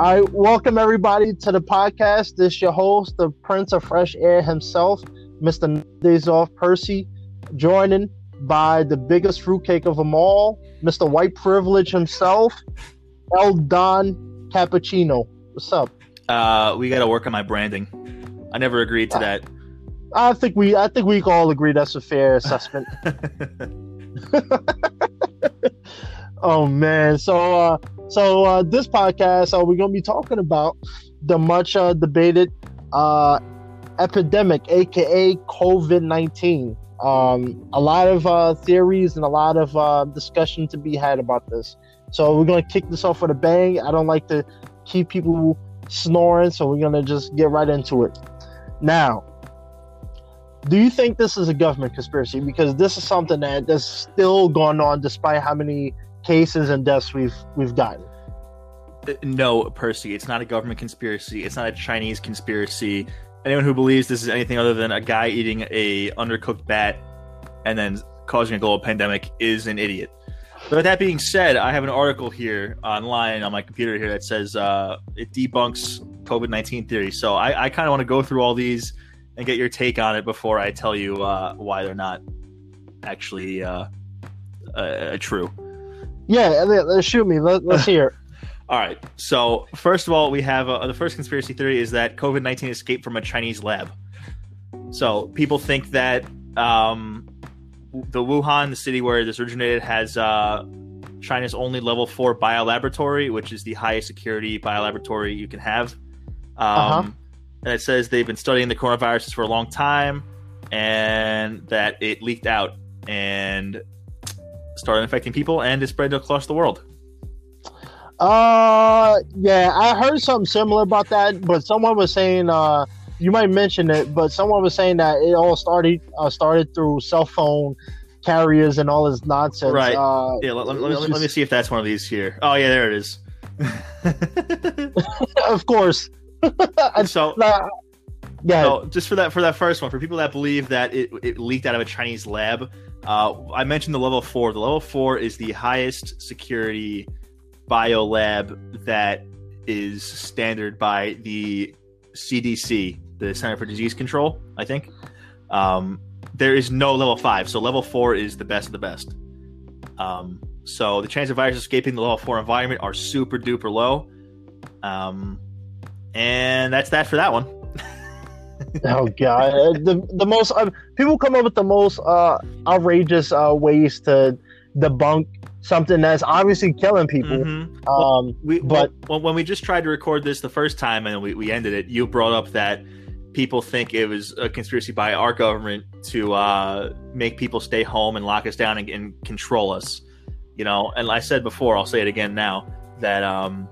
I welcome everybody to the podcast. This is your host, the Prince of Fresh Air himself, Mr. Days Off Percy, joining by the biggest fruitcake of them all, Mr. White Privilege himself, El Don Cappuccino. What's up? Uh, we got to work on my branding. I never agreed to that. I think we I think we all agree that's a fair assessment. oh man, so uh, so uh, this podcast, uh, we're gonna be talking about the much uh, debated uh, epidemic, aka COVID nineteen. Um, a lot of uh, theories and a lot of uh, discussion to be had about this. So we're gonna kick this off with a bang. I don't like to keep people snoring, so we're gonna just get right into it. Now, do you think this is a government conspiracy? Because this is something that that's still going on despite how many cases and deaths we've we've gotten. Uh, no, Percy, it's not a government conspiracy. It's not a Chinese conspiracy. Anyone who believes this is anything other than a guy eating a undercooked bat and then causing a global pandemic is an idiot. But that being said, I have an article here online on my computer here that says uh, it debunks COVID nineteen theory. So I, I kind of want to go through all these and get your take on it before I tell you uh, why they're not actually uh, uh true. Yeah, let's shoot me. Let, us hear. all right. So first of all, we have uh, the first conspiracy theory is that COVID nineteen escaped from a Chinese lab. So people think that um, the Wuhan, the city where this originated, has uh, China's only level four biolaboratory, which is the highest security biolaboratory you can have. Uh-huh. Um, uh-huh. And it says they've been studying the coronaviruses for a long time, and that it leaked out and started infecting people and it spread across the world. Uh, yeah, I heard something similar about that, but someone was saying, uh, you might mention it, but someone was saying that it all started uh, started through cell phone carriers and all this nonsense. Right. Uh, yeah. Let, let, let, just... let, me see if that's one of these here. Oh yeah, there it is. of course. so. Yeah. So just for that for that first one, for people that believe that it, it leaked out of a Chinese lab, uh, I mentioned the level four. The level four is the highest security bio lab that is standard by the CDC, the Center for Disease Control. I think um, there is no level five, so level four is the best of the best. Um, so the chance of virus escaping the level four environment are super duper low. Um, and that's that for that one oh god, uh, the the most uh, people come up with the most uh, outrageous uh, ways to debunk something that's obviously killing people. Mm-hmm. Um, we, but well, when we just tried to record this the first time and we, we ended it, you brought up that people think it was a conspiracy by our government to uh, make people stay home and lock us down and, and, control us. You know, and I said before, I'll say it again now that um,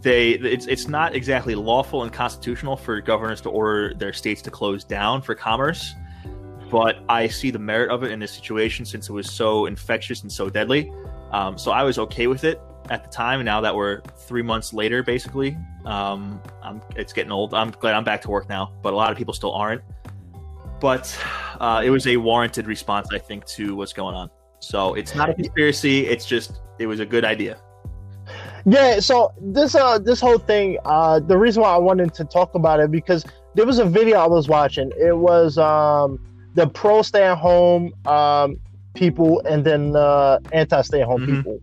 they it's it's not exactly lawful and constitutional for governors to order their states to close down for commerce but i see the merit of it in this situation since it was so infectious and so deadly. Um, so i was okay with it at the time and now that we're three months later basically um, I'm, it's getting old. I'm glad i'm back to work now but a lot of people still aren't. But uh, it was a warranted response i think to what's going on. So it's not a conspiracy. It's just it was a good idea yeah, so this uh this whole thing, uh the reason why I wanted to talk about it because there was a video I was watching. It was um the pro stay at home um people and then uh anti stay at home mm-hmm. people.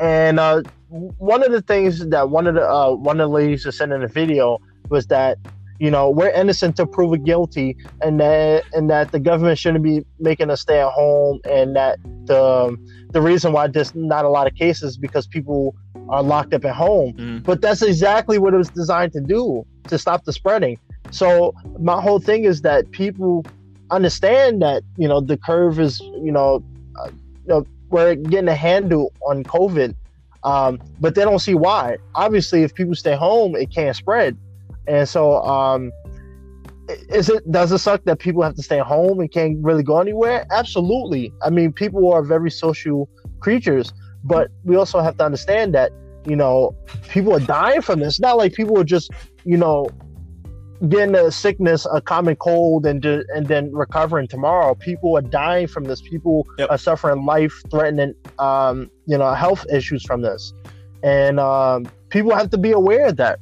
And uh one of the things that one of the uh one of the ladies was said in the video was that you know we're innocent to prove it guilty and that and that the government shouldn't be making us stay at home and that the the reason why there's not a lot of cases because people are locked up at home. Mm. But that's exactly what it was designed to do to stop the spreading. So my whole thing is that people understand that you know the curve is you know, uh, you know we're getting a handle on COVID, um, but they don't see why. Obviously, if people stay home, it can't spread, and so um, is it does it suck that people have to stay home and can't really go anywhere? Absolutely. I mean, people are very social creatures, but we also have to understand that you know people are dying from this. It's not like people are just you know getting a sickness, a common cold, and and then recovering tomorrow. People are dying from this. People yep. are suffering life-threatening, um, you know, health issues from this, and um, people have to be aware of that.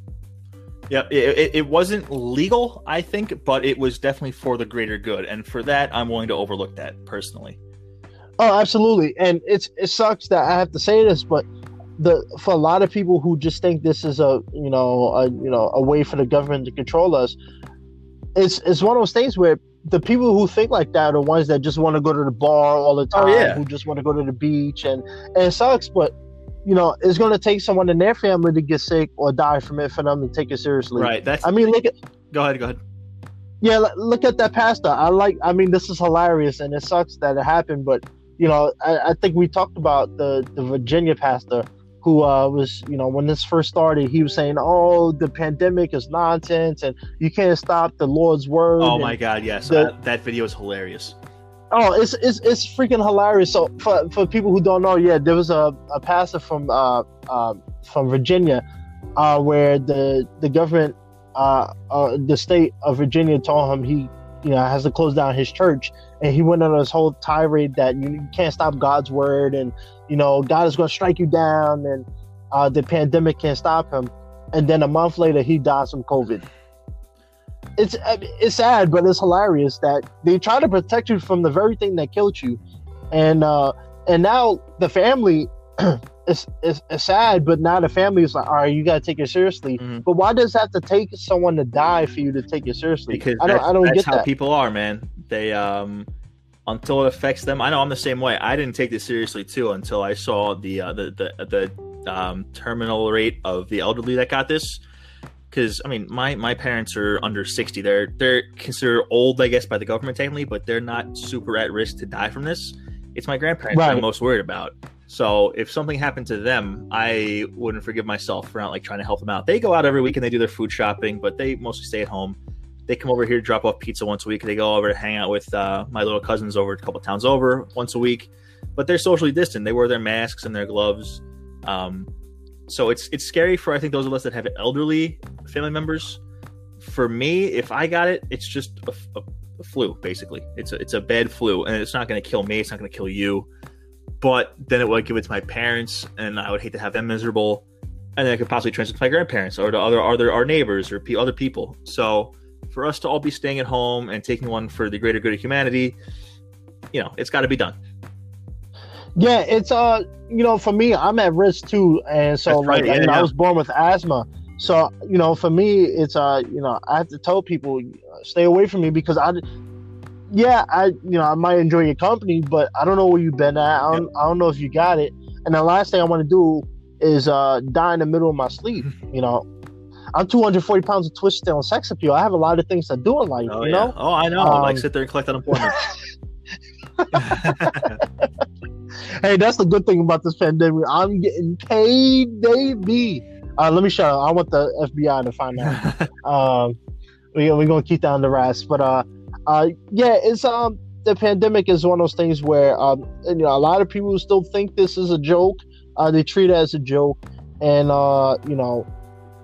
Yeah, it, it wasn't legal, I think, but it was definitely for the greater good, and for that, I'm willing to overlook that personally. Oh, absolutely, and it's it sucks that I have to say this, but the for a lot of people who just think this is a you know a you know a way for the government to control us, it's it's one of those things where the people who think like that are ones that just want to go to the bar all the Oh, time, yeah. who just want to go to the beach, and and it sucks, but you know it's going to take someone in their family to get sick or die from it for them to take it seriously. Right. That's. I mean, look at go ahead. Go ahead. yeah, look at that pastor. I like. I mean, this is hilarious, and it sucks that it happened. But you know, I, I think we talked about the the Virginia pastor who uh, was, you know, when this first started, he was saying, "Oh, the pandemic is nonsense, and you can't stop the Lord's word." Oh my God! Yes, the- that, that video is hilarious. Oh, it's it's it's freaking hilarious. So for for people who don't know, yeah, there was a, a pastor from uh, uh from Virginia, uh, where the the government uh, uh the state of Virginia told him he you know has to close down his church, and he went on this whole tirade that you can't stop God's word, and you know God is going to strike you down, and uh, the pandemic can't stop him. And then a month later, he dies from COVID. It's it's sad, but it's hilarious that they try to protect you from the very thing that killed you, and uh, and now the family is is sad, but now the family is like, all right, you got to take it seriously. Mhm. But why does it have to take someone to die for you to take it seriously? because I don't I don't that's get how that. people are, man. They um until it affects them. I know I'm the same way. I didn't take this seriously too until I saw the uh, the the the um, terminal rate of the elderly that got this. Because I mean, my my parents are under 60. They're they're considered old, I guess, by the government technically, but they're not super at risk to die from this. It's my grandparents that I'm most worried about. So if something happened to them, I wouldn't forgive myself for not like trying to help them out. They go out every week and they do their food shopping, but they mostly stay at home they come over here to drop off pizza once a week. They go over to hang out with uh, my little cousins over a couple towns over once a week. But they're socially distant. They wear their masks and their gloves. Um, so it's it's scary for I think those of us that have elderly family members. For me, if I got it, it's just a, a, a flu. Basically, it's a, it's a bad flu, and it's not going to kill me. It's not going to kill you. But then it would give it to my parents, and I would hate to have them miserable. And then I could possibly transfer to my grandparents or to other other our neighbors or pe- other people. So for us to all be staying at home and taking one for the greater good of humanity, you know, it's got to be done. Yeah, it's uh, you know, for me, I'm at risk too, and so right, like, yeah, you know, yeah. I was born with asthma, so you know, for me, it's uh, you know, I have to tell people stay away from me because I, yeah, I, you know, I might enjoy your company, but I don't know where you've been at. I don't, I don't know if you got it, and the last thing I want to do is uh, die in the middle of my sleep. You know, I'm 240 pounds of twisted on sex appeal. I have a lot of things to do in life. Oh you yeah. know, Oh, I know. Um, like sit there and collect unemployment. Hey, that's the good thing about this pandemic. I'm getting paid, baby. Uh, let me shut up. I want the FBI to find out. um, we, we're gonna keep that on the rest, but uh, uh, yeah, it's um, the pandemic is one of those things where um, you know, a lot of people still think this is a joke. Uh, they treat it as a joke, and uh, you know,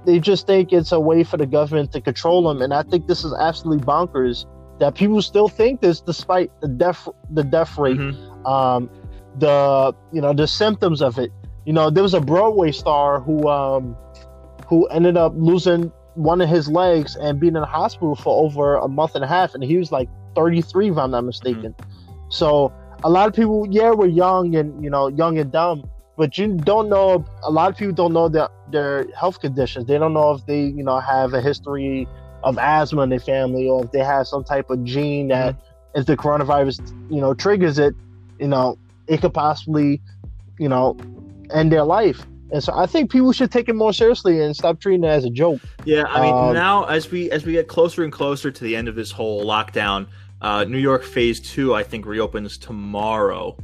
they just think it's a way for the government to control them. And I think this is absolutely bonkers that people still think this, despite the death the death rate Mhm. um, the you know the symptoms of it. You know, there was a Broadway star who um, who ended up losing one of his legs and being in the hospital for over a month and a half, and he was like 33, if I'm not mistaken. So a lot of people, yeah, we're young and you know young and dumb, but you don't know. A lot of people don't know their their health conditions. They don't know if they you know have a history of asthma in their family or if they have some type of gene that mm-hmm. if the coronavirus you know triggers it, you know it could possibly you know end their life. And so I think people should take it more seriously and stop treating it as a joke. Yeah, I mean, Um, now as we as we get closer and closer to the end of this whole lockdown, uh, New York Phase Two, I think, reopens tomorrow.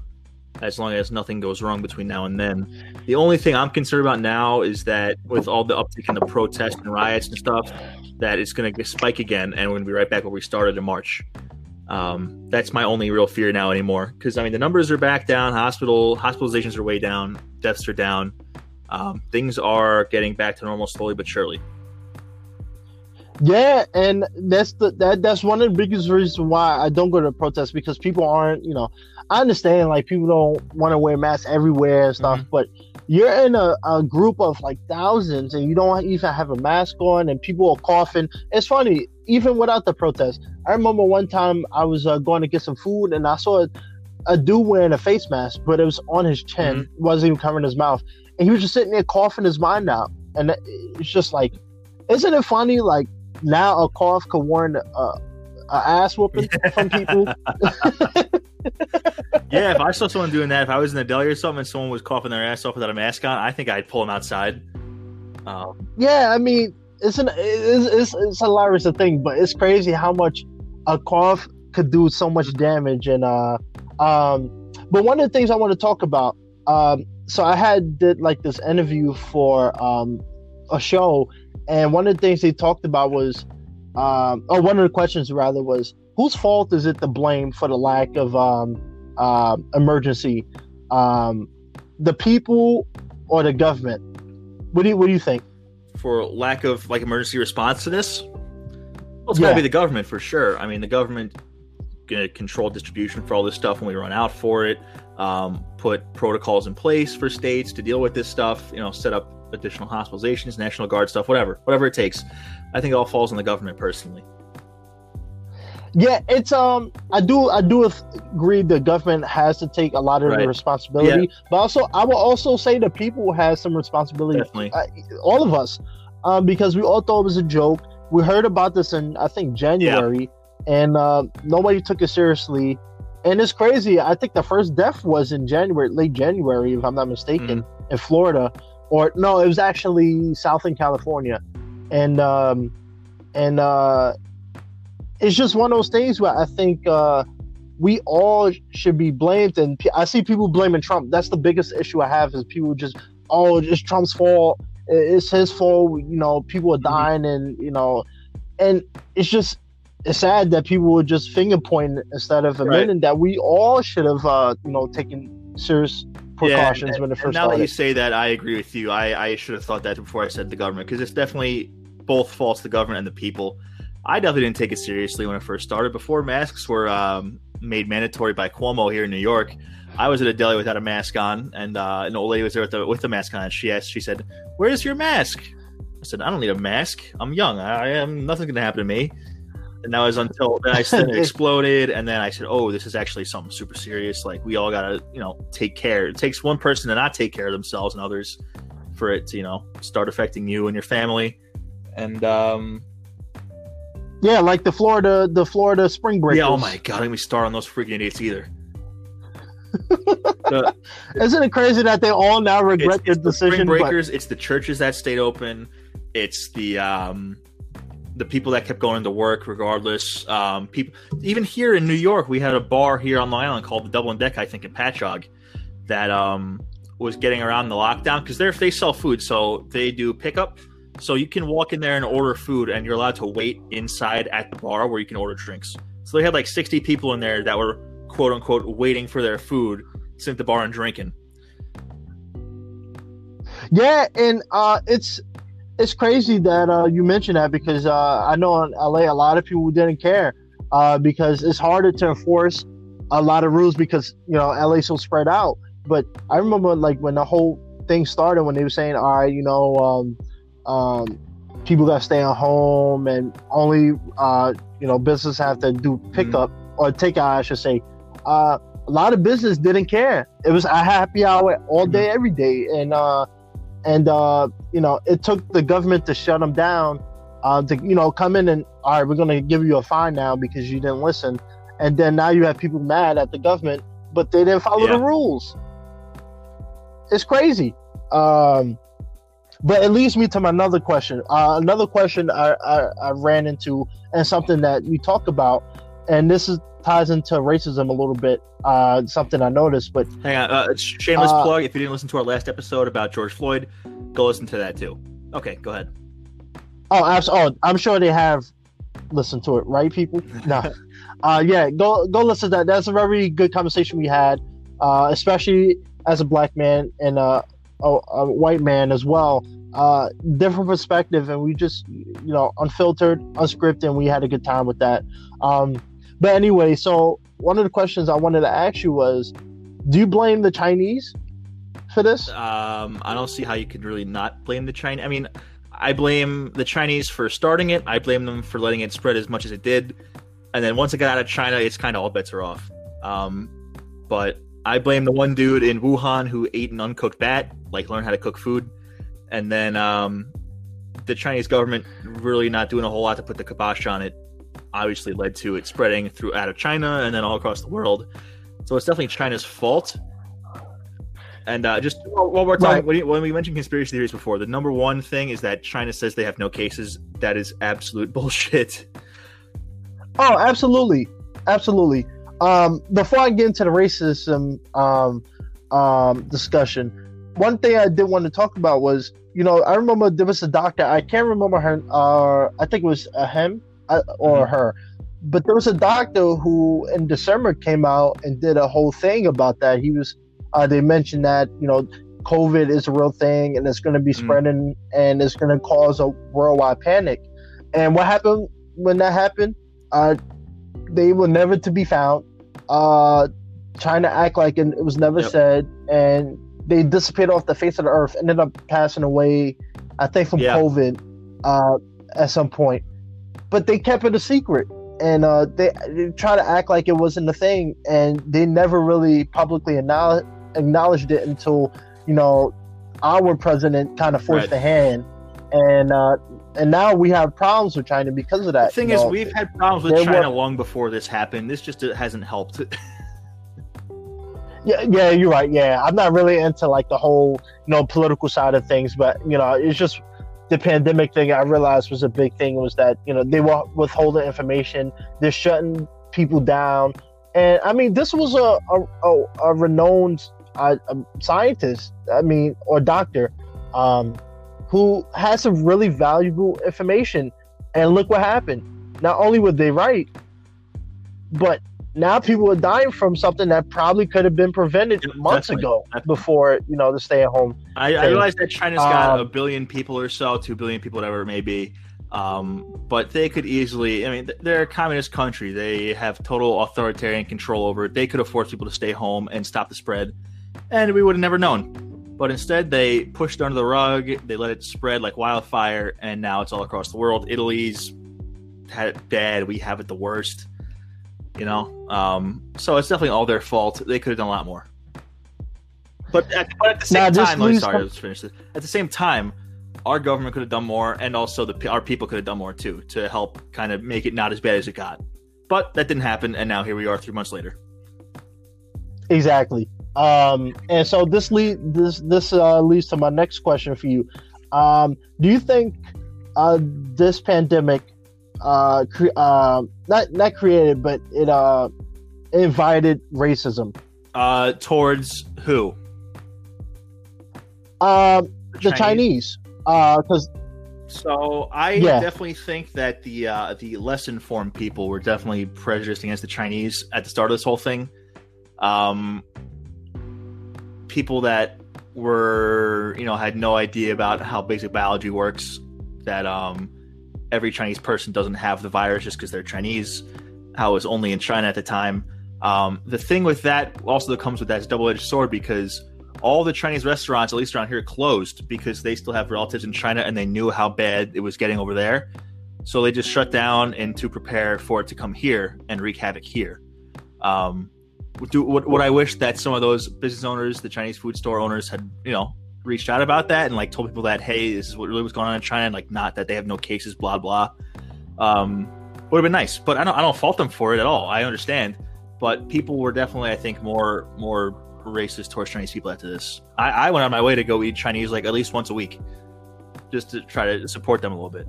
As long as nothing goes wrong between now and then. The only thing I'm concerned about now is that with all the uptick in the protests and riots and stuff, that it's going to spike again, and we're going to be right back where we started in March. Um, that's my only real fear now anymore. Because I mean, the numbers are back down. Hospital hospitalizations are way down. Deaths are down. Um, things are getting back to normal slowly but surely. Yeah, and that's the that that's one of the biggest reasons why I don't go to protests because people aren't, you know, I understand like people don't want to wear masks everywhere and stuff, but you're in a, a group of like thousands and you don't even have a mask on and people are coughing. It's funny, even without the protest. I remember one time I was uh, going to get some food and I saw a, a, dude wearing a face mask, but it was on his chin, mm-hmm. wasn't even covering his mouth. And he was just sitting there coughing his mind out. And it's just like, isn't it funny? Like now a cough could warn a, a ass whooping from people. yeah, if I saw someone doing that, if I was in the deli or something, and someone was coughing their ass off without a mask on, I think I'd pull them outside. Um, yeah, I mean, it's an it's, it's, it's hilarious to think, but it's crazy how much a cough could do so much damage. And uh, um, but one of the things I want to talk about, um, so I had did like this interview for um a show, and one of the things they talked about was, um, or one of the questions rather was, whose fault is it to blame for the lack of um, uh, emergency? Um, the people or the government? What do you What do you think? For lack of like emergency response to this, well, it's yeah. got to be the government for sure. I mean, the government going to control distribution for all this stuff when we run out for it. Um, put protocols in place for states to deal with this stuff. You know, set up additional hospitalizations, National Guard stuff, whatever, whatever it takes. I think it all falls on the government personally. Yeah, it's um, I do I do agree the government has to take a lot of right. the responsibility, yeah. but also I will also say the people has some responsibility. Definitely, uh, all of us, um, because we all thought it was a joke. We heard about this in I think January, yeah. and uh, nobody took it seriously. And it's crazy. I think the first death was in January, late January, if I'm not mistaken, mm. in Florida, or no, it was actually Southern California, and um, and uh, it's just one of those things where I think uh, we all should be blamed. And I see people blaming Trump. That's the biggest issue I have is people just, oh, it's Trump's fault. It's his fault. You know, people are mm-hmm. dying, and you know, and it's just it's sad that people would just finger point instead of admitting right. that we all should have, uh, you know, taken serious precautions yeah, and, when it first now started. that you say that, I agree with you. I, I should have thought that before I said the government because it's definitely both false the government and the people. I definitely didn't take it seriously when I first started. Before masks were um, made mandatory by Cuomo here in New York, I was at a deli without a mask on, and uh, an old lady was there with the, with the mask on. She asked, she said, "Where's your mask?" I said, "I don't need a mask. I'm young. I, I am nothing's gonna happen to me." And that was until then I said it exploded, and then I said, "Oh, this is actually something super serious. Like we all gotta, you know, take care. It takes one person to not take care of themselves and others for it to, you know, start affecting you and your family." And um, yeah, like the Florida, the Florida Spring break. Yeah. Oh my god, let me start on those freaking idiots either. the, Isn't it crazy that they all now regret it's, their it's decision? The breakers. But... It's the churches that stayed open. It's the um, the people that kept going to work regardless. Um, people, even here in New York, we had a bar here on Long Island called the Double and Deck, I think, in Patchogue, that um, was getting around the lockdown because they they sell food, so they do pickup so you can walk in there and order food, and you're allowed to wait inside at the bar where you can order drinks. So they had like 60 people in there that were quote unquote waiting for their food, sitting at the bar and drinking. Yeah, and uh, it's it's crazy that uh, you mentioned that because uh, I know in LA a lot of people didn't care uh, because it's harder to enforce a lot of rules because you know LA's so spread out. But I remember like when the whole thing started when they were saying, all right, you know, um, um, people that stay at home and only uh, you know business have to do pickup mm-hmm. or takeout, I should say. Uh, a lot of business didn't care. It was a happy hour all day, mm-hmm. every day, and uh, and uh, you know it took the government to shut them down. Uh, to you know come in and all right, we're gonna give you a fine now because you didn't listen, and then now you have people mad at the government, but they didn't follow yeah. the rules. It's crazy. Um, but it leads me to my another question. Uh, another question I, I, I, ran into, and something that we talk about, and this is ties into racism a little bit. Uh, something I noticed, but hang on, uh, shameless uh, plug. If you didn't listen to our last episode about George Floyd, go listen to that too. Okay, go ahead. Oh, absolutely. Oh, I'm sure they have listened to it, right, people? No. uh, yeah, go go listen to that. That's a very good conversation we had, uh, especially as a black man and uh, a, a white man as well. Uh, different perspective, and we just, you know, unfiltered, unscripted, and we had a good time with that. Um, but anyway, so one of the questions I wanted to ask you was, do you blame the Chinese for this? Um, I don't see how you could really not blame the Chinese. I mean, I blame the Chinese for starting it. I blame them for letting it spread as much as it did. And then once it got out of China, it's kind of all bets are off. Um, but I blame the one dude in Wuhan who ate an uncooked bat, like learned how to cook food, and then um, the Chinese government really not doing a whole lot to put the kibosh on it. Obviously, led to it spreading through out of China and then all across the world. So it's definitely China's fault. And uh, just while we're talking, right. when, we mentioned conspiracy theories before, the number one thing is that China says they have no cases. That is absolute bullshit. Oh, absolutely, absolutely. Um, before I get into the racism um, um, discussion, one thing I did want to talk about was, you know, I remember there was a doctor. I can't remember her. Uh, I think it was a him uh, or mm-hmm. her, but there was a doctor who in December came out and did a whole thing about that. He was uh, they mentioned that you know COVID is a real thing and it's going to be mm. spreading mm. and it's going to cause a worldwide panic. And what happened when that happened? Uh, they were never to be found. Uh, trying to act like it was never yep. said, and they disappeared off the face of the earth. Ended up passing away, I think, from yeah. COVID uh, at some point. But they kept it a secret and uh, they, they, try to act like it wasn't a thing, and they never really publicly acknowledged acknowledged it until you know our president kind of forced right. the hand, and uh, and now we have problems with China because of that. The thing is, know, we've had problems with China were, long before this happened. This just hasn't helped. yeah, yeah, you're right. Yeah, I'm not really into like the whole you know political side of things, but you know, it's just the pandemic thing. I realized was a big thing was that you know they were withholding information, they're shutting people down, and I mean this was a a, a, a renowned a, a scientist, I mean, or doctor, um, who has some really valuable information. And look what happened. Not only were they right, but now people are dying from something that probably could have been prevented months definitely, ago before you know the stay at home. I, I realize that China's got um, a billion people or so, two billion people, whatever it may be. Um, but they could easily, I mean, they're a communist country. They have total authoritarian control over it. They could have forced people to stay home and stop the spread and we would have never known. But instead, they pushed under the rug. They let it spread like wildfire, and now it's all across the world. Italy's had it bad. We have it the worst. You know, um, so it's definitely all their fault. They could have done a lot more. But at, but at the same now, time, oh, sorry, let's finish this. At the same time, our government could have done more, and also the our people could have done more too to help kind of make it not as bad as it got. But that didn't happen, and now here we are, three months later. Exactly. Um, and so this lead this this uh, leads to my next question for you. Um, do you think uh, this pandemic uh, cre- uh, not not created, but it uh, invited racism? Uh, towards who? Um, the, the Chinese. Because uh, so I yeah. definitely think that the uh, the less informed people were definitely prejudiced against the Chinese at the start of this whole thing. Um, people that were you know had no idea about how basic biology works that um every chinese person doesn't have the virus just because they're chinese. How it was only in china at the time. Um, the thing with that also that comes with that is double-edged sword because all the chinese restaurants at least around here closed because they still have relatives in china and they knew how bad it was getting over there. So they just shut down and to prepare for it to come here and wreak havoc here. Um, do what I wish that some of those business owners, the Chinese food store owners, had you know reached out about that and like told people that hey, this is what really was going on in China, and like not that they have no cases, blah blah. Um, would have been nice, but I don't I don't fault them for it at all. I understand, but people were definitely I think more more racist towards Chinese people after this. I, I went on my way to go eat Chinese like at least once a week, just to try to support them a little bit.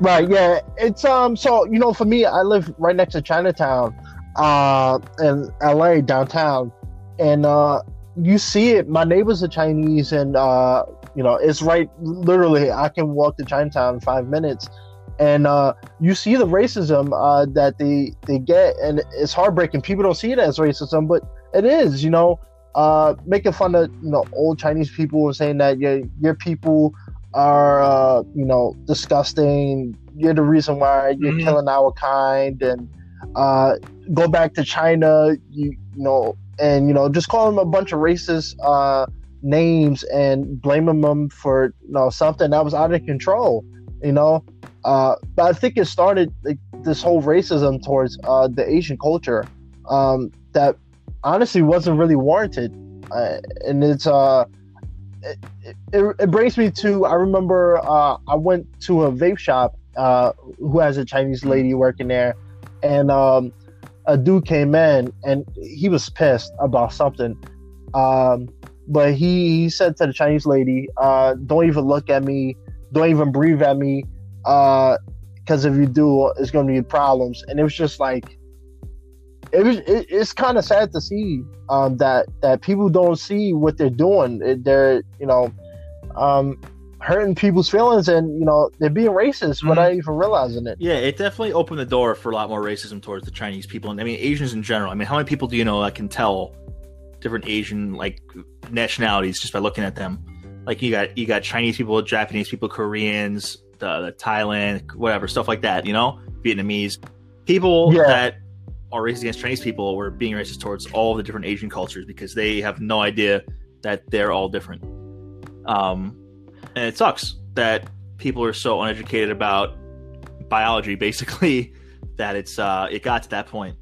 Right. Yeah. It's um. So you know, for me, I live right next to Chinatown uh, in LA downtown, and uh, you see it. My neighbors are Chinese, and uh, you know it's right. Literally, I can walk to Chinatown in five minutes, and uh, you see the racism uh, that they they get, and it's heartbreaking. People don't see it as racism, but it is. You know, uh, making fun of you know old Chinese people and saying that your your people are uh, you know disgusting. You're the reason why you're mm-hmm. killing our kind, and uh, go back to China, you, you know, and you know just calling them a bunch of racist uh, names and blaming them for you know something that was out of control. You know, uh, but I think it started like, this whole racism towards uh, the Asian culture um, that honestly wasn't really warranted, uh, and it's uh. It, it, it, brings me to I remember uh, I went to a vape shop uh, who has a Chinese lady working there, and um, a dude came in and he was pissed about something. Um, but he, he said to the Chinese lady, uh, "Don't even look at me. Don't even breathe at me, because uh, if you do, it's going to be problems." And it was just like, it was. It, it's kind of sad to see um, that that people don't see what they're doing. They're you know, um, hurting people's feelings and you know they're being racist mm-hmm. without even realizing it. Yeah it definitely opened the door for a lot more racism towards the chinese people and i mean asians in general. I mean how many people do you know that can tell different asian like nationalities just by looking at them? Like you got you got chinese people japanese people koreans the, the thailand whatever stuff like that you know? Vietnamese. People yeah. that are racist against chinese people were being racist towards all the different asian cultures because they have no idea that they're all different. Um and it sucks that people are so uneducated about biology, basically, that it's uh, it got to that point.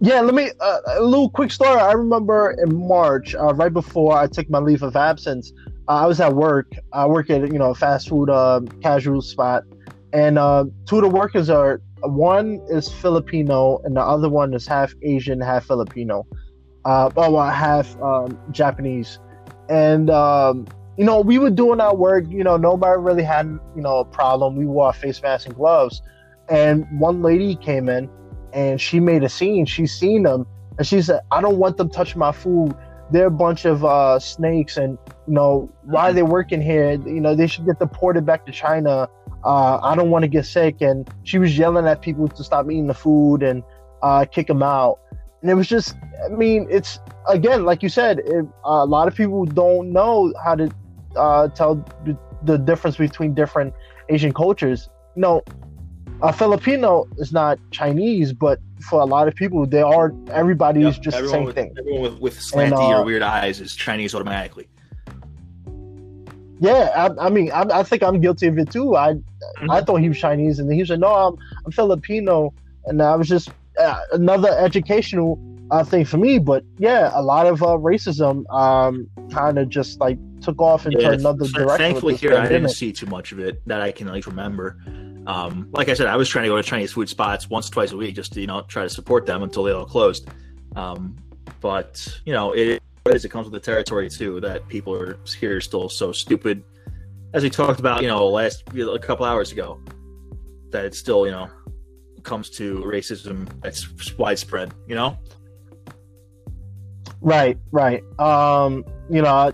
Yeah, let me uh, a little quick story. I remember in March, uh, right before I took my leave of absence, uh, I was at work. I work at you know a fast food uh, casual spot, and uh, two of the workers are one is Filipino and the other one is half Asian, half Filipino, uh, well, half um, Japanese and um, you know we were doing our work you know nobody really had you know a problem. We wore face masks and gloves. And one lady came in and she made a scene. She seen them and she said i don't want them touching my food. They're a bunch of uh, snakes and you know why they working here? You know they should get deported back to china. Uh, i don't want to get sick. And she was yelling at people to stop eating the food and uh, kick them out and it was just i mean it's again, like you said, it, uh, a lot of people don't know how to uh, tell the, the difference between different Asian cultures. You know, a Filipino is not Chinese, but for a lot of people, they are. Everybody yep, is just the same with, thing. Everyone with, with slanty and, uh, or weird eyes is Chinese automatically. Yeah, I, I mean, I, I, think I'm guilty of it too. I mm-hmm. I thought he was Chinese, and he said, "No, I'm I'm Filipino," and I was just uh, another educational uh, thing for me. But yeah, a lot of uh, racism um, kind of just like took off into yeah, another direction. Thankfully, here pandemic. I didn't see too much of it that I can like remember. Um, like I said, I was trying to go to Chinese food spots once, twice a week, just to you know try to support them until they all closed. Um, but you know, it is it comes with the territory too that people are here still so stupid, as we talked about, you know, last a couple hours ago, that it's still you know comes to racism that's widespread. You know. Right, right. Um, you know,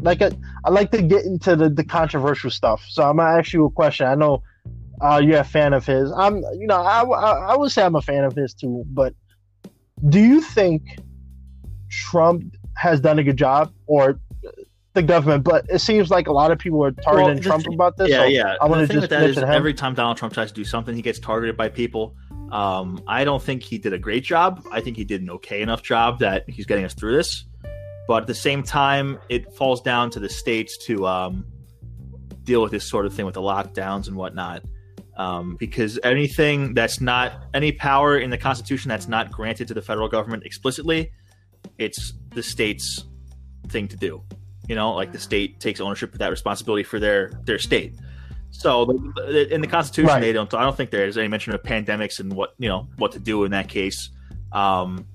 like I, I like to get into the, the controversial stuff. So I'm gonna ask you a question. I know uh, you're a fan of his. I'm, you know, I, I, I would say I'm a fan of his too. But do you think Trump has done a good job, or the government, but it seems like a lot of people are targeting well, Trump about this. Yeah, so yeah. I want to just mention him. every time Donald Trump tries to do something, he gets targeted by people. Um, I don't think he did a great job. I think he did an okay enough job that he's getting us through this. But at the same time, it falls down to the states to um, deal with this sort of thing with the lockdowns and whatnot. Um, because anything that's not any power in the Constitution that's not granted to the federal government explicitly, it's the state's thing to do. You know, like the state takes ownership of that responsibility for their their state. So in the Constitution, right. they don't. I don't think there's any mention of pandemics and what you know what to do in that case. Um,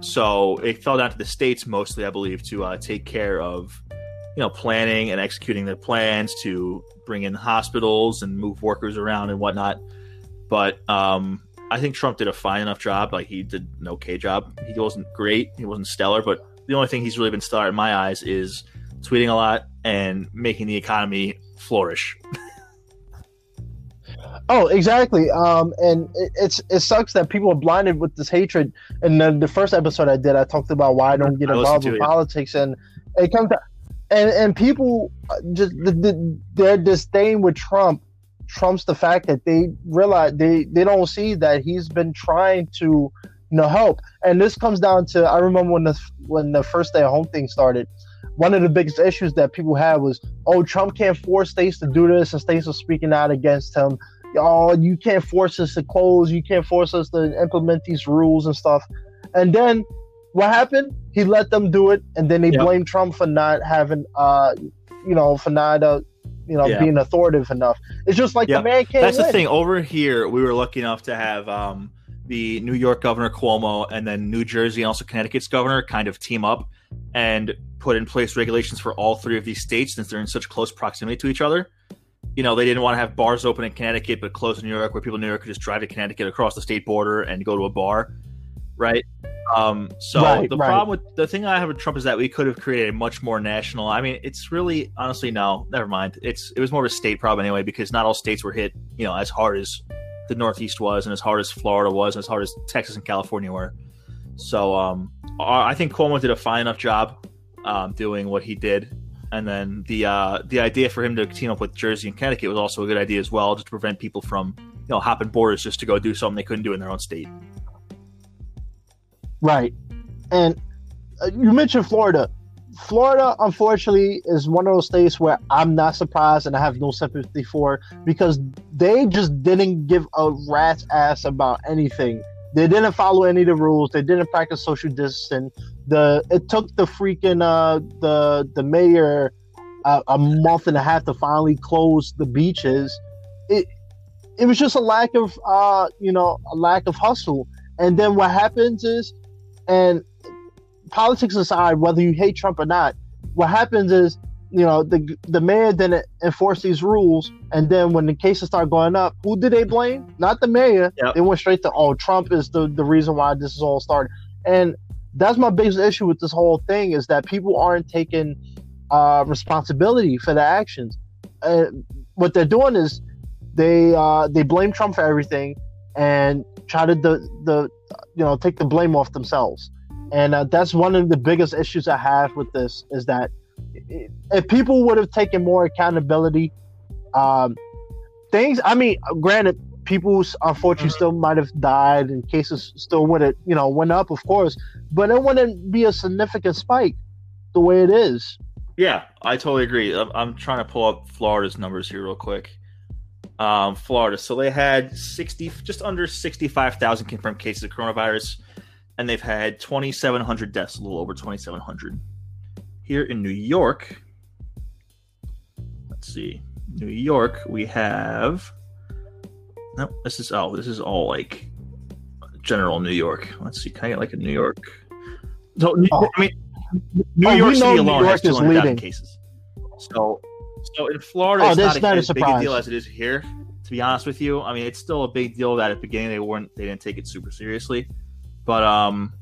so it fell down to the states mostly, I believe, to uh, take care of you know planning and executing their plans to bring in hospitals and move workers around and whatnot. But um, I think Trump did a fine enough job. Like he did an okay job. He wasn't great. He wasn't stellar, but the only thing he's really been stellar in my eyes is tweeting a lot, and making the economy flourish. Oh, exactly. Um, and it, it's it sucks that people are blinded with this hatred. And then the first episode I did, I talked about why I don't get involved with politics, and it comes. To, and and people just the, the, their disdain with Trump trumps the fact that they realize they they don't see that he's been trying to you know help and this comes down to i remember when the when the first day at home thing started one of the biggest issues that people had was oh trump can't force states to do this and states are speaking out against him oh you can't force us to close you can't force us to implement these rules and stuff and then what happened he let them do it and then they yep. blamed trump for not having uh you know for not uh, you know, yeah. being authoritative enough. It's just like yeah. the man can't. That's win. the thing. Over here, we were lucky enough to have um, the New York governor Cuomo and then New Jersey and also Connecticut's governor kind of team up and put in place regulations for all three of these states since they're in such close proximity to each other. You know, they didn't want to have bars open in Connecticut but close in New York, where people in New York could just drive to Connecticut across the state border and go to a bar, right? Um, so right, the right. problem with the thing I have with Trump is that we could have created a much more national. I mean, it's really honestly no, never mind. It's it was more of a state problem anyway because not all states were hit, you know, as hard as the Northeast was, and as hard as Florida was, and as hard as Texas and California were. So um, I think Cuomo did a fine enough job um, doing what he did, and then the uh, the idea for him to team up with Jersey and Connecticut was also a good idea as well, just to prevent people from you know hopping borders just to go do something they couldn't do in their own state. Right. And uh, you mentioned Florida. Florida, unfortunately, is one of those states where I'm not surprised and I have no sympathy for because they just didn't give a rat's ass about anything. They didn't follow any of the rules. They didn't practice social distancing. The it took the freaking uh the the mayor a month and a half to finally close the beaches. It it was just a lack of uh you know a lack of hustle. And then what happens is and politics aside, whether you hate Trump or not, what happens is, you know, the the mayor didn't enforce these rules, and then when the cases start going up, who did they blame? Not the mayor. Yep. They went straight to, oh, Trump is the the reason why this is all started. And that's my biggest issue with this whole thing is that people aren't taking uh, responsibility for their actions. Uh, what they're doing is they uh, they blame Trump for everything and try to the the you know take the blame off themselves and uh, that's one of the biggest issues i have with this is that if people would have taken more accountability um, things i mean granted people unfortunately still might have died and cases still would have you know went up of course but it wouldn't be a significant spike the way it is yeah i totally agree i'm, I'm trying to pull up florida's numbers here real quick um, Florida. So they had 60, just under 65,000 confirmed cases of coronavirus, and they've had 2,700 deaths, a little over 2,700. Here in New York, let's see, New York, we have. No, this is oh, this is all like general New York. Let's see, can I get like a New York? So, oh. I mean, New oh, York City alone has 200,000 cases. So so in Florida, oh, it's not, not a, as big a deal as it is here. To be honest with you, I mean, it's still a big deal that at the beginning they weren't they didn't take it super seriously, but um,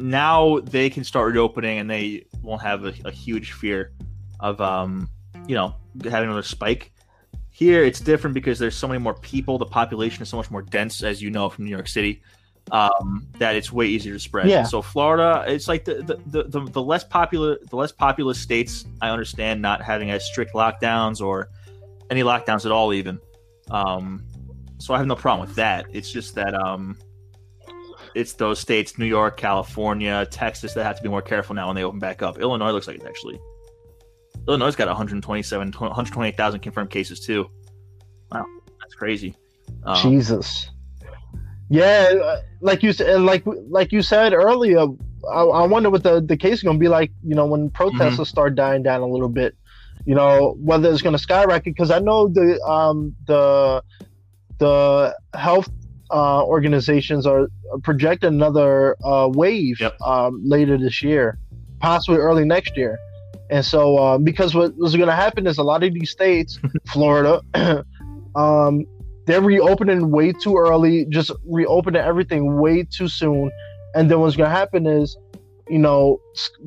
now they can start reopening and they won't have a, a huge fear of um, you know, having another spike. Here, it's different because there's so many more people. The population is so much more dense, as you know from New York City um, that it's way easier to spread. Yeah. So Florida, it's like the the, the, the, the less popular the less populous states. I understand not having as strict lockdowns or any lockdowns at all, even. Um, so I have no problem with that. It's just that um, it's those states, New York, California, Texas, that have to be more careful now when they open back up. Illinois looks like it's actually Illinois got 127, 128,000 confirmed cases too. Wow, that's crazy. Um, Jesus. Yeah, like you said, like like you said earlier, I, I wonder what the the case is going to be like. You know, when protesters mm-hmm. start dying down a little bit, you know, whether it's going to skyrocket. Because I know the um the the health uh, organizations are projecting another uh, wave yep. um, later this year, possibly early next year. And so, uh, because what was going to happen is a lot of these states, Florida, um, they're reopening way too early, just reopening everything way too soon. And then what's gonna happen is, you know,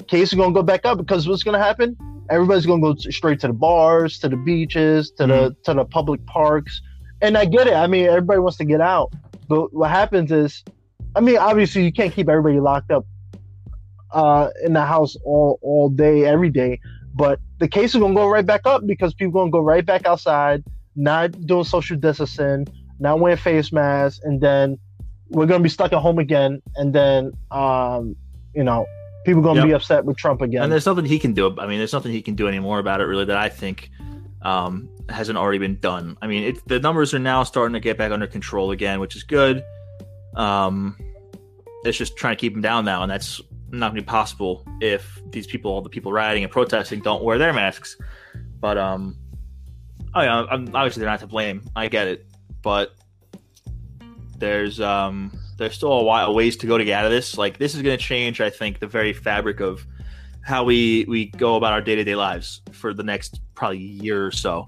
cases are gonna go back up because what's gonna happen? Everybody's gonna go straight to the bars, to the beaches, to mm-hmm. the to the public parks. And I get it. I mean, everybody wants to get out, but what happens is, I mean, obviously you can't keep everybody locked up uh, in the house all all day, every day. But the case is gonna go right back up because people gonna go right back outside, not doing social distancing, not wearing face masks, and then we're gonna be stuck at home again, and then um, you know, people gonna yep. be upset with Trump again. And there's nothing he can do. I mean, there's nothing he can do anymore about it, really, that I think um, hasn't already been done. I mean, it, the numbers are now starting to get back under control again, which is good. Um, it's just trying to keep them down now, and that's not going to be possible if these people, all the people rioting and protesting, don't wear their masks. But um, oh yeah, I'm, obviously they're not to blame. I get it, but there's um, there's still a while, ways to go to get out of this. Like this is going to change, I think, the very fabric of how we we go about our day to day lives for the next probably year or so.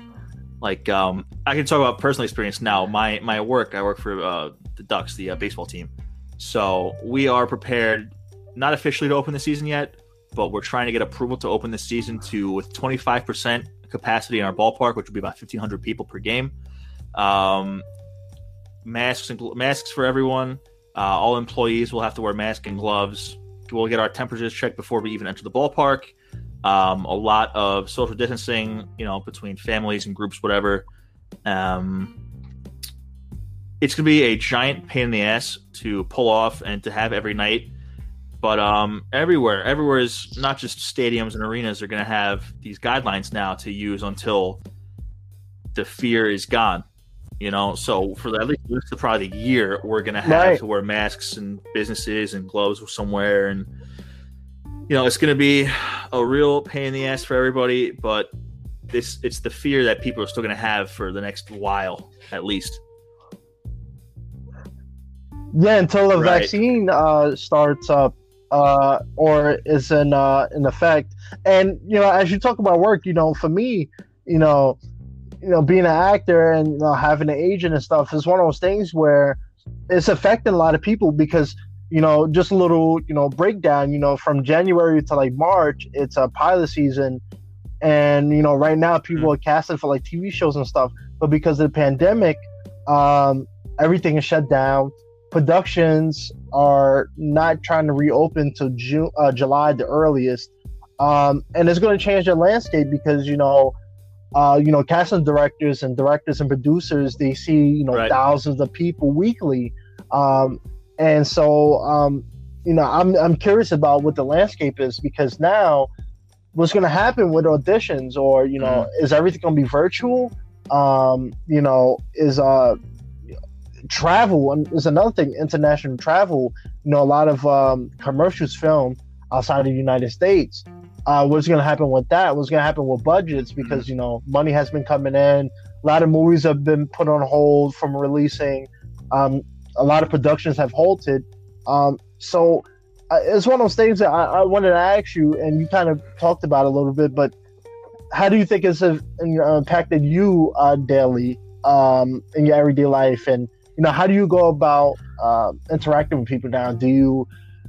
Like um, I can talk about personal experience now. My my work, I work for uh, the Ducks, the uh, baseball team. So we are prepared, not officially to open the season yet, but we're trying to get approval to open the season to with 25% capacity in our ballpark, which would be about 1,500 people per game. Um, masks and masks for everyone. Uh, all employees will have to wear masks and gloves. We'll get our temperatures checked before we even enter the ballpark. Um, a lot of social distancing, you know, between families and groups, whatever. Um, it's going to be a giant pain in the ass to pull off and to have every night. But um, everywhere, everywhere is not just stadiums and arenas are going to have these guidelines now to use until the fear is gone. You know, so for at least the probably the year, we're gonna have right. to wear masks and businesses and gloves somewhere, and you know, it's gonna be a real pain in the ass for everybody. But this, it's the fear that people are still gonna have for the next while, at least. Yeah, until the right. vaccine uh, starts up uh, or is in uh, in effect. And you know, as you talk about work, you know, for me, you know, you know, being an actor and you know, having an agent and stuff is one of those things where it's affecting a lot of people because you know, just a little you know breakdown. You know, from January to like March, it's a pilot season, and you know, right now people are casting for like TV shows and stuff. But because of the pandemic, um, everything is shut down. Productions are not trying to reopen till June, uh, July, the earliest, um, and it's going to change the landscape because you know uh, you know, casting directors and directors and producers, they see, you know, right. thousands of people weekly. Um, and so, um, you know, I'm, I'm curious about what the landscape is because now what's going to happen with auditions or, you know, mm. is everything going to be virtual? Um, you know, is, uh, travel is another thing, international travel, you know, a lot of, um, commercials filmed outside of the United States uh, what's going to happen with that? What's going to happen with budgets? Mm-hmm. Because you know, money has been coming in. A lot of movies have been put on hold from releasing. Um, a lot of productions have halted. Um, so uh, it's one of those things that I, I, wanted to ask you, and you kind of talked about a little bit. But how do you think it's uh, impacted you uh, daily um, in your everyday life? And you know, how do you go about uh, interacting with people now? Do you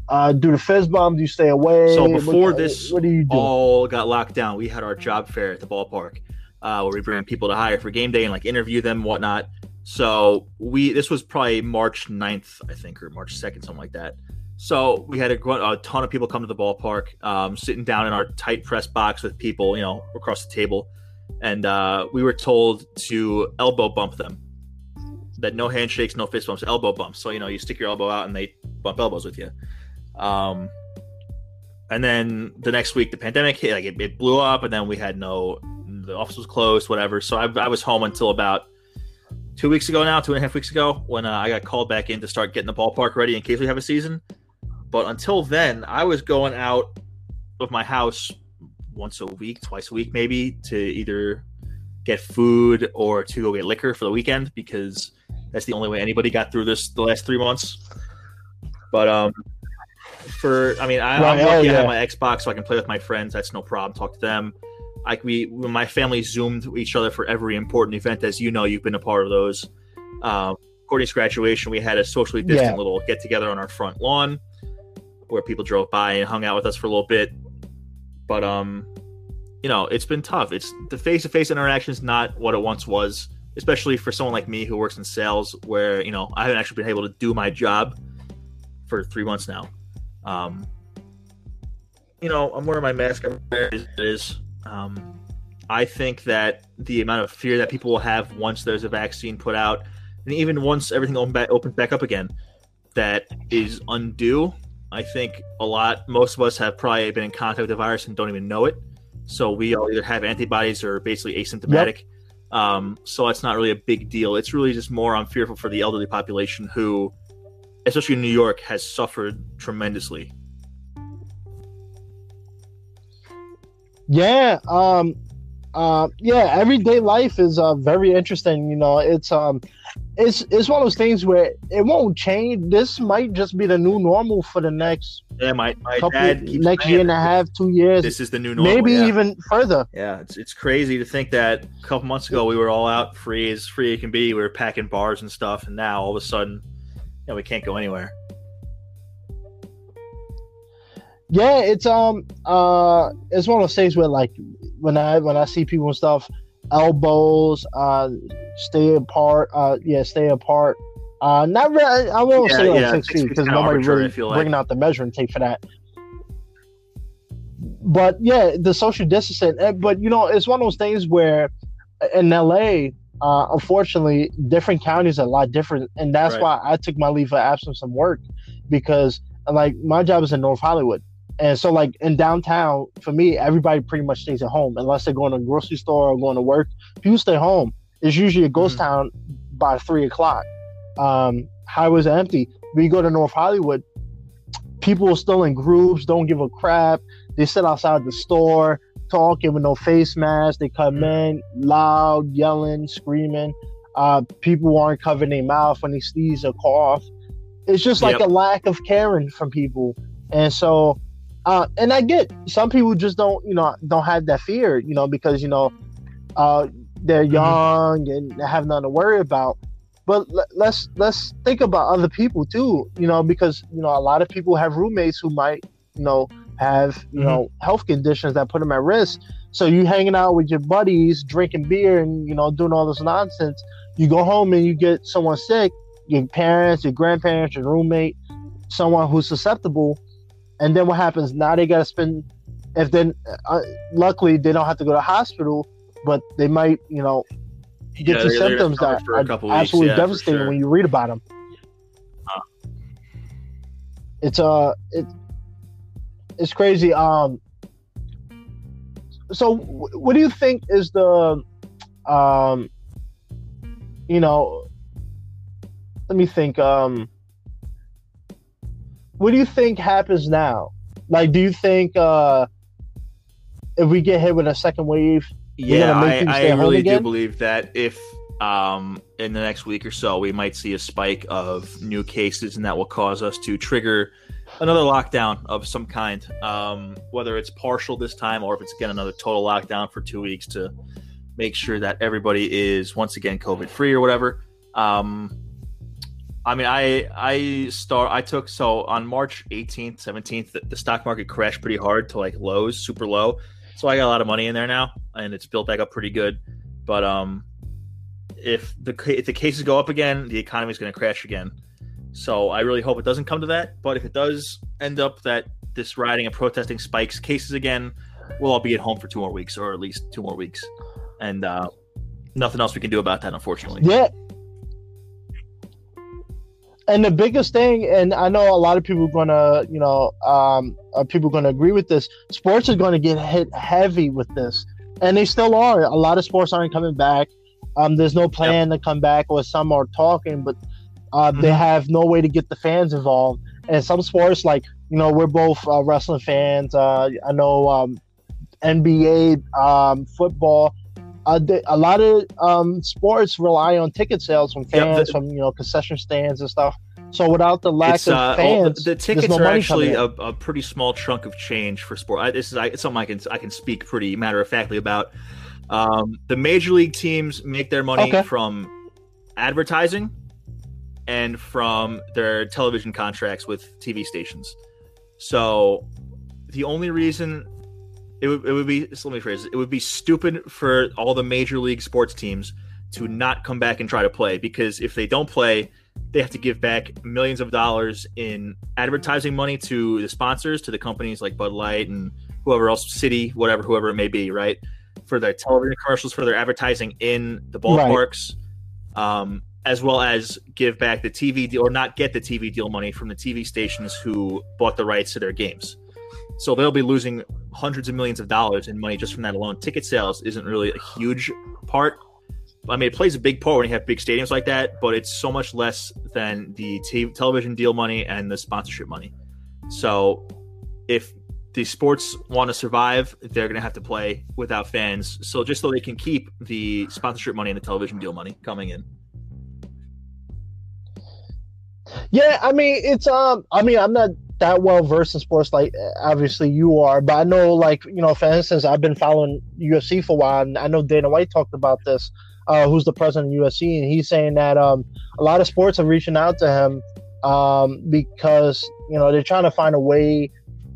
uh, do the fizz bomb? Do you stay away? So before what, this what do you do? all got locked down, we had our job fair at the ballpark uh, where we bring people to hire for game day and like interview them and whatnot. So we this was probably March 9th, I think, or March 2nd, something like that. So we had a, a ton of people come to the ballpark, um, sitting down in our tight press box with people, you know, across the table, and uh, we were told to elbow bump them. That no handshakes, no fist bumps, elbow bumps. So you know, you stick your elbow out and they bump elbows with you. Um, and then the next week, the pandemic hit, like it, it, blew up, and then we had no, the office was closed, whatever. So I, I was home until about two weeks ago now, two and a half weeks ago, when uh, I got called back in to start getting the ballpark ready in case we have a season. But until then, I was going out of my house once a week, twice a week, maybe to either get food or to go get liquor for the weekend because that's the only way anybody got through this the last three months. But um, for I mean I, am lucky yeah. I have my Xbox so I can play with my friends. That's no problem. Talk to them. Like we, my family zoomed each other for every important event, as you know, you've been a part of those. Um, Courtney's graduation, we had a socially distant yeah. little get together on our front lawn where people drove by and hung out with us for a little bit. But um, you know, it's been tough. It's the face to face interaction is not what it once was, especially for someone like me who works in sales, where you know I haven't actually been able to do my job for three months now. Um, you know, I'm wearing my mask. It is. Um, I think that the amount of fear that people will have once there's a vaccine put out, and even once everything open back, opens back up again, that is undue. I think a lot, most of us have probably been in contact with the virus and don't even know it. So we all either have antibodies or basically asymptomatic. Yep. Um, so it's not really a big deal. It's really just more I'm fearful for the elderly population who, especially in New York, has suffered tremendously. Yeah, um, uh, yeah, everyday life is uh, very interesting. You know, it's um, it's it's one of those things where it won't change. This might just be the new normal for the next yeah, my, my couple, next year and a half, two years. This is the new normal. Maybe yeah. even further. Yeah, it's it's crazy to think that a couple months ago we were all out free as free as can be. We were packing bars and stuff, and now all of a sudden, know, we can't go anywhere. Yeah, it's um uh it's one of those things where like when I when I see people and stuff, elbows, uh, stay apart, uh, yeah, stay apart. Uh, not really. I won't yeah, say like yeah, six, feet because nobody really bringing like. out the measuring tape for that. But yeah, the social distancing. Eh, but you know, it's one of those things where in LA, uh, unfortunately, different counties are a lot different, and that's right. why I took my leave of absence from work because like my job is in North Hollywood, and so, like in downtown, for me, everybody pretty much stays at home unless they're going to a grocery store or going to work. People stay home. It's usually a ghost mm-hmm. town by three o'clock. Um, highways are empty. We go to North Hollywood, people are still in groups, don't give a crap. They sit outside the store talking with no face mask. They come mm-hmm. in loud, yelling, screaming. Uh, people aren't covering their mouth when they sneeze or cough. It's just like yep. a lack of caring from people. And so uh, and I get some people just don't, you know, don't have that fear, you know, because you know, uh, they're mm-hmm. young and they have nothing to worry about. But let's let's think about other people too, you know, because you know a lot of people have roommates who might, you know, have you mm-hmm. know health conditions that put them at risk. So you hanging out with your buddies, drinking beer, and you know doing all this nonsense. You go home and you get someone sick, your parents, your grandparents, your roommate, someone who's susceptible and then what happens? Now they got to spend. If then, uh, luckily they don't have to go to hospital, but they might, you know, get yeah, the symptoms that are absolutely yeah, devastating sure. when you read about them. Uh. It's uh, it, it's crazy. Um, so what do you think is the, um, you know, let me think. Um, what do you think happens now? Like, do you think uh, if we get hit with a second wave, yeah, I, I really do believe that if um, in the next week or so we might see a spike of new cases, and that will cause us to trigger another lockdown of some kind, um, whether it's partial this time or if it's again another total lockdown for two weeks to make sure that everybody is once again COVID free or whatever. Um, I mean, I I start I took so on March 18th, 17th, the, the, stock market crashed pretty hard to like lows, super low. So I got a lot of money in there now, and it's built back up pretty good. But um, if the if the cases go up again, the economy is going to crash again. So I really hope it doesn't come to that. But if it does end up that this rioting and protesting spikes cases again, we'll all be at home for two more weeks, or at least two more weeks, and uh, nothing else we can do about that, unfortunately. Yeah, and the biggest thing, and I know a lot of people are gonna, you know, um, are people gonna agree with this. Sports is gonna get hit heavy with this, and they still are. A lot of sports aren't coming back. Um, there's no plan yep. to come back, or some are talking, but uh, mm-hmm. they have no way to get the fans involved. And some sports, like you know, we're both uh, wrestling fans. Uh, I know um, NBA, um, football uh, a lot of um, sports rely on ticket sales from fans, yep, the, from you know concession stands and stuff. So without the lack of uh, fans, the tickets no are actually a, a, pretty small chunk of change for sport. I, this is I, something I can I can speak pretty matter of factly about. Um, the major league teams make their money okay. from advertising and from their television contracts with TV stations. So the only reason it would, it would be let me phrase it, it would be stupid for all the major league sports teams to not come back and try to play because if they don't play they have to give back millions of dollars in advertising money to the sponsors to the companies like bud light and whoever else, Citi, whatever, whoever it may be, right? For their television commercials, for their advertising in the ballparks, right. um, as well as give back the TV deal or not get the TV deal money from the TV stations who bought the rights to their games. So they'll be losing hundreds of millions of dollars in money just from that alone. Ticket sales isn't really a huge part. I mean, it plays a big part when you have big stadiums like that, but it's so much less than the t- television deal money and the sponsorship money. So if the sports want to survive, they're going to have to play without fans. So just so they can keep the sponsorship money and the television deal money coming in. Yeah, I mean, it's um, I mean, I'm not that well versed in sports like obviously you are, but I know like you know, for instance, I've been following UFC for a while, and I know Dana White talked about this. Uh, who's the president of UFC, and he's saying that um, a lot of sports are reaching out to him um, because you know they're trying to find a way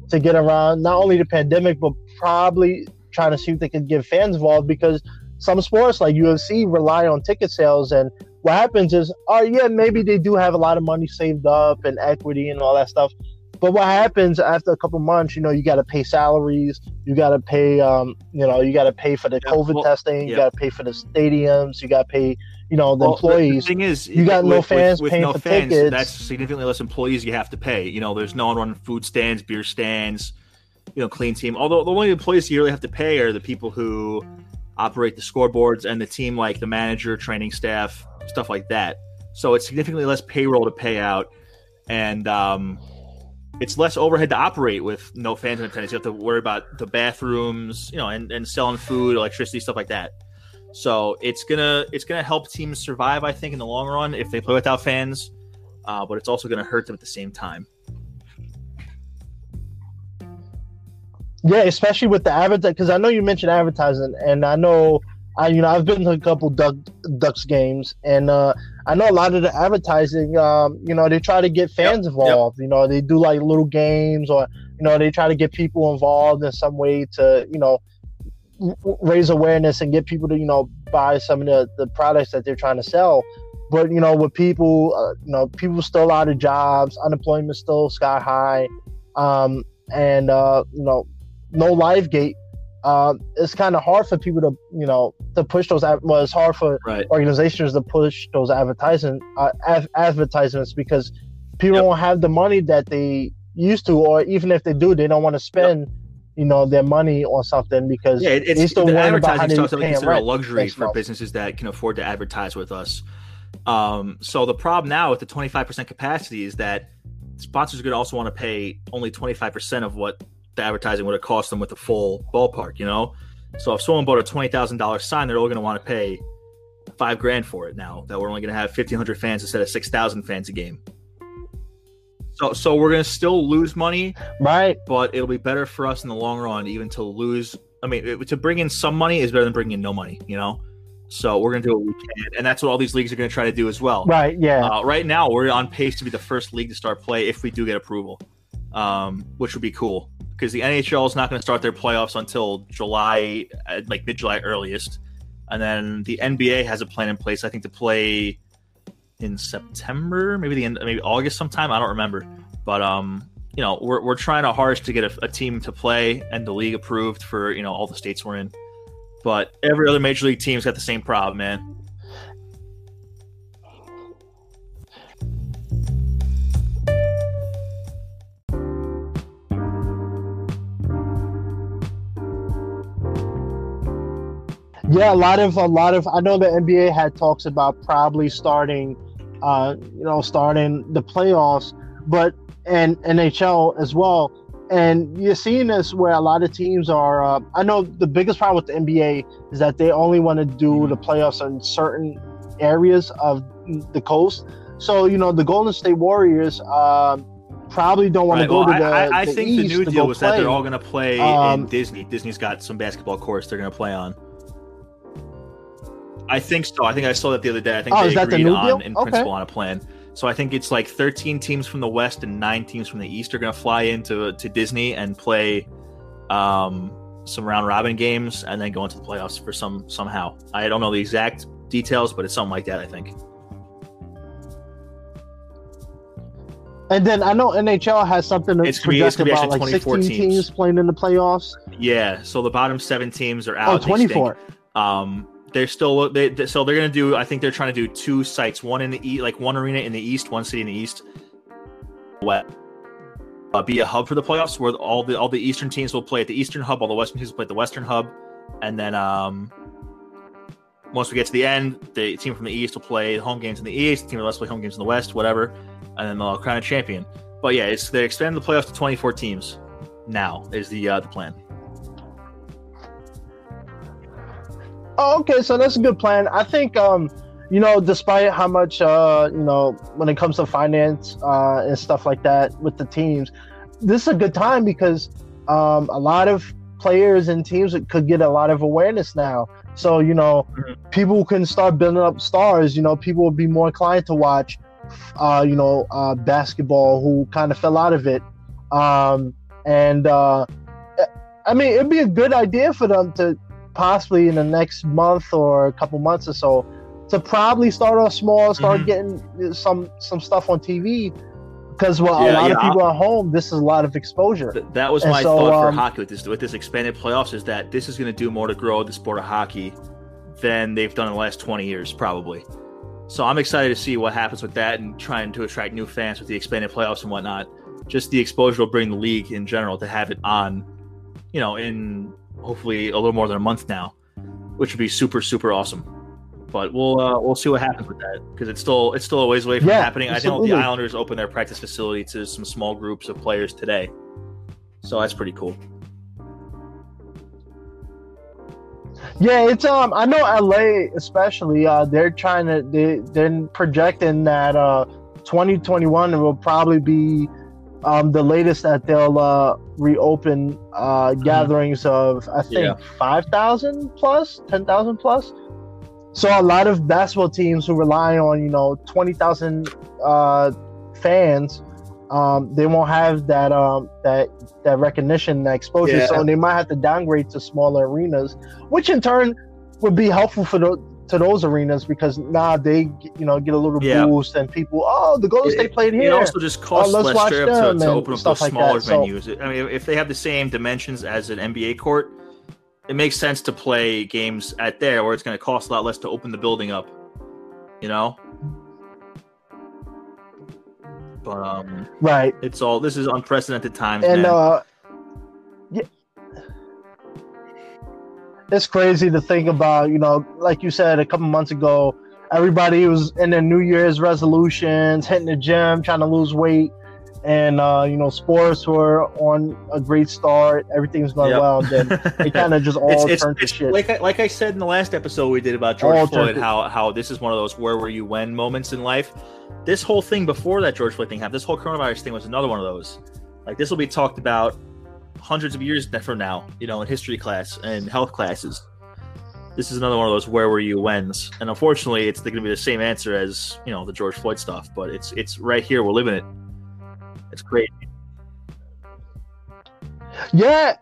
to get around not only the pandemic, but probably trying to see if they can get fans involved because some sports like UFC rely on ticket sales and what happens is, oh yeah, maybe they do have a lot of money saved up and equity and all that stuff. But what happens after a couple months, you know, you got to pay salaries, you got to pay, um, you know, you got to pay for the yeah, COVID well, testing, you got to pay for the stadiums, you got to pay, you know, the well, employees. The thing is, you got with, no fans with, with paying no for fans, tickets. That's significantly less employees you have to pay. You know, there's no one running food stands, beer stands, you know, clean team. Although the only employees you really have to pay are the people who operate the scoreboards and the team, like the manager, training staff, stuff like that. So it's significantly less payroll to pay out, and um, it's less overhead to operate with no fans in attendance. You have to worry about the bathrooms, you know, and, and selling food, electricity, stuff like that. So it's gonna it's gonna help teams survive, I think, in the long run if they play without fans. Uh, but it's also gonna hurt them at the same time. Yeah, especially with the advertising, because I know you mentioned advertising, and I know I you know I've been to a couple Duck, Ducks games, and uh, I know a lot of the advertising. Um, you know, they try to get fans yep, involved. Yep. You know, they do like little games, or you know, they try to get people involved in some way to you know raise awareness and get people to you know buy some of the, the products that they're trying to sell. But you know, with people, uh, you know, people still out of jobs, unemployment still sky high, um, and uh, you know, no live gate uh, it's kind of hard for people to you know to push those well it's hard for right. organizations to push those advertising uh, av- advertisements because people yep. don't have the money that they used to or even if they do they don't want to spend yep. you know their money on something because yeah, it's, they still the advertising stuff that we consider a luxury for businesses that can afford to advertise with us um, so the problem now with the 25% capacity is that sponsors are going to also want to pay only 25% of what the advertising would have cost them with the full ballpark, you know? So if someone bought a twenty thousand dollar sign, they're all going to want to pay five grand for it now. That we're only going to have fifteen hundred fans instead of six thousand fans a game. So so we're going to still lose money, right? But it'll be better for us in the long run, even to lose. I mean, to bring in some money is better than bringing in no money, you know. So we're going to do what we can, and that's what all these leagues are going to try to do as well. Right? Yeah. Uh, right now, we're on pace to be the first league to start play if we do get approval, um, which would be cool because the NHL is not going to start their playoffs until July, like mid July earliest, and then the NBA has a plan in place. I think to play in September, maybe the end, maybe August sometime. I don't remember, but um, you know, we're we're trying our hardest to get a, a team to play and the league approved for you know all the states we're in. But every other major league team's got the same problem, man. Yeah, a lot of a lot of I know the NBA had talks about probably starting, uh, you know, starting the playoffs, but and NHL as well. And you're seeing this where a lot of teams are. Uh, I know the biggest problem with the NBA is that they only want to do the playoffs in certain areas of the coast. So you know, the Golden State Warriors. Uh, probably don't want right, to go well, to the. I, I the think the new deal was play. that they're all going to play um, in Disney. Disney's got some basketball courts they're going to play on. I think so. I think I saw that the other day. I think oh, they agreed the on, in okay. principle on a plan. So I think it's like 13 teams from the West and nine teams from the East are going to fly into to Disney and play um, some round robin games and then go into the playoffs for some somehow. I don't know the exact details, but it's something like that. I think. And then I know NHL has something It's gonna be- about like 16 teams. teams. playing in the playoffs. Yeah, so the bottom seven teams are out. Oh, 24. Um, they're still they, they- so they're gonna do. I think they're trying to do two sites, one in the east, like one arena in the east, one city in the east. What? Uh, be a hub for the playoffs where all the all the eastern teams will play at the eastern hub, all the western teams will play at the western hub, and then um, once we get to the end, the team from the east will play home games in the east, the team from the west play home games in the west, whatever, and then they'll crown a champion. But yeah, it's they expanded the playoffs to twenty four teams. Now is the uh, the plan. Oh, okay, so that's a good plan. I think, um, you know, despite how much, uh, you know, when it comes to finance uh, and stuff like that with the teams, this is a good time because um, a lot of players and teams could get a lot of awareness now. So, you know, Mhm. people can start building up stars. You know, people will be more inclined to watch, uh, you know, uh, basketball who kind of fell out of it. Um, and, uh, I mean, it'd be a good idea for them to possibly in the next month or a couple months or so to probably start off small, start Mhm. getting some some stuff on TV. Because well, a Yeah, lot of people at home, this is a lot of exposure. Th- that was And my so, thought for um, hockey with this with this expanded playoffs is that this is going to do more to grow the sport of hockey than they've done in the last 20 years probably so i'm excited to see what happens with that and trying to attract new fans with the expanded playoffs and whatnot just the exposure will bring the league in general to have it on you know in hopefully a little more than a month now which would be super super awesome but we'll uh, we'll see what happens with that because it's still it's still a ways away from Yeah, happening. I think the Islanders opened their practice facility to some small groups of players today, so that's pretty cool. Yeah, it's um. I know LA especially. Uh, they're trying to. They they're projecting that uh, 2021 will probably be um the latest that they'll uh reopen uh gatherings of I think Yeah. five thousand plus, ten thousand plus. So a lot of basketball teams who rely on you know twenty thousand uh fans, um, they won't have that um that that recognition, that exposure. Yeah. So they might have to downgrade to smaller arenas, which in turn would be helpful for the, to those arenas because now they you know get a little Yeah. boost and people oh the Golden State played here. It also just costs let's less to, to open up those like smaller that. So- venues. I mean, if they have the same dimensions as an NBA court, it makes sense to play games at there where it's going to cost a lot less to open the building up. You know. But um, right. it's all this is unprecedented times, and man. uh yeah it's crazy to think about you know like you said a couple months ago everybody was in their new year's resolutions hitting the gym trying to lose weight and uh you know sports were on a great start everything's going Yep. well then it kind of just all it's, it's, turned to it's shit like I, like I said in the last episode we did about George All Floyd, how how this is one of those where were you when moments in life. This whole thing before that George Floyd thing happened, this whole coronavirus thing was another one of those. Like this will be talked about hundreds of years from now, you know, in history class and health classes. This is another one of those where were you whens, and unfortunately, it's going to be the same answer as you know the George Floyd stuff. But it's it's right here, we're living it. It's great. Yeah,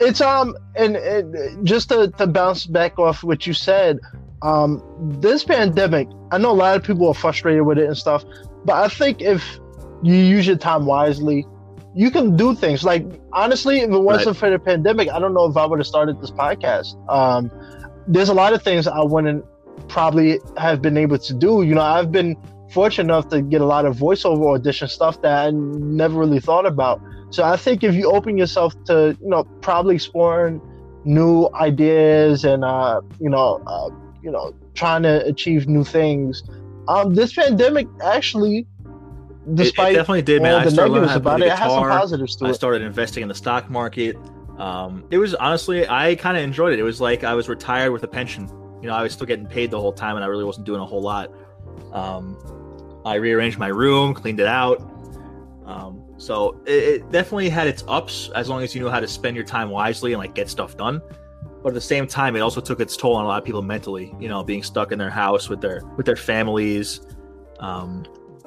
it's um, and, and just to, to bounce back off what you said, um, this pandemic, I know a lot of people are frustrated with it and stuff, but I think if you use your time wisely, you can do things. Like honestly, if it wasn't for the pandemic, I don't know if I would have started this podcast. Um, there's a lot of things I wouldn't probably have been able to do. You know, I've been fortunate enough to get a lot of voiceover audition stuff that I never really thought about. So I think if you open yourself to, you know, probably exploring new ideas and, uh, you know, uh, you know, trying to achieve new things, um, this pandemic actually, despite it, definitely did, man. I started learning how to play it, it guitar. positives to I started investing in the stock market. Um, it was honestly, I kind of enjoyed it. It was like I was retired with a pension. You know, I was still getting paid the whole time, and I really wasn't doing a whole lot. Um, I rearranged my room, cleaned it out. Um, so it, it definitely had its ups, as long as you knew how to spend your time wisely and like get stuff done. But at the same time, it also took its toll on a lot of people mentally. You know, being stuck in their house with their with their families. Um,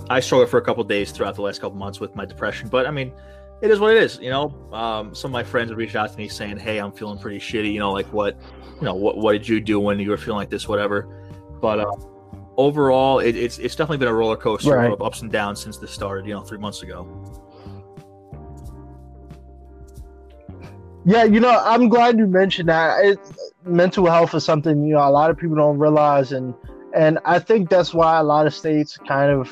I struggled for a couple days throughout the last couple months with my depression, but I mean, it is what it is. You know, um, some of my friends would reach out to me saying, "Hey, I'm feeling pretty shitty." You know, like what, you know, what what did you do when you were feeling like this, whatever. But uh, overall, it, it's it's definitely been a roller coaster Right. of ups and downs since this started. You know, three months ago. Yeah, you know, I'm glad you mentioned that. It, mental health is something you know a lot of people don't realize, and and I think that's why a lot of states kind of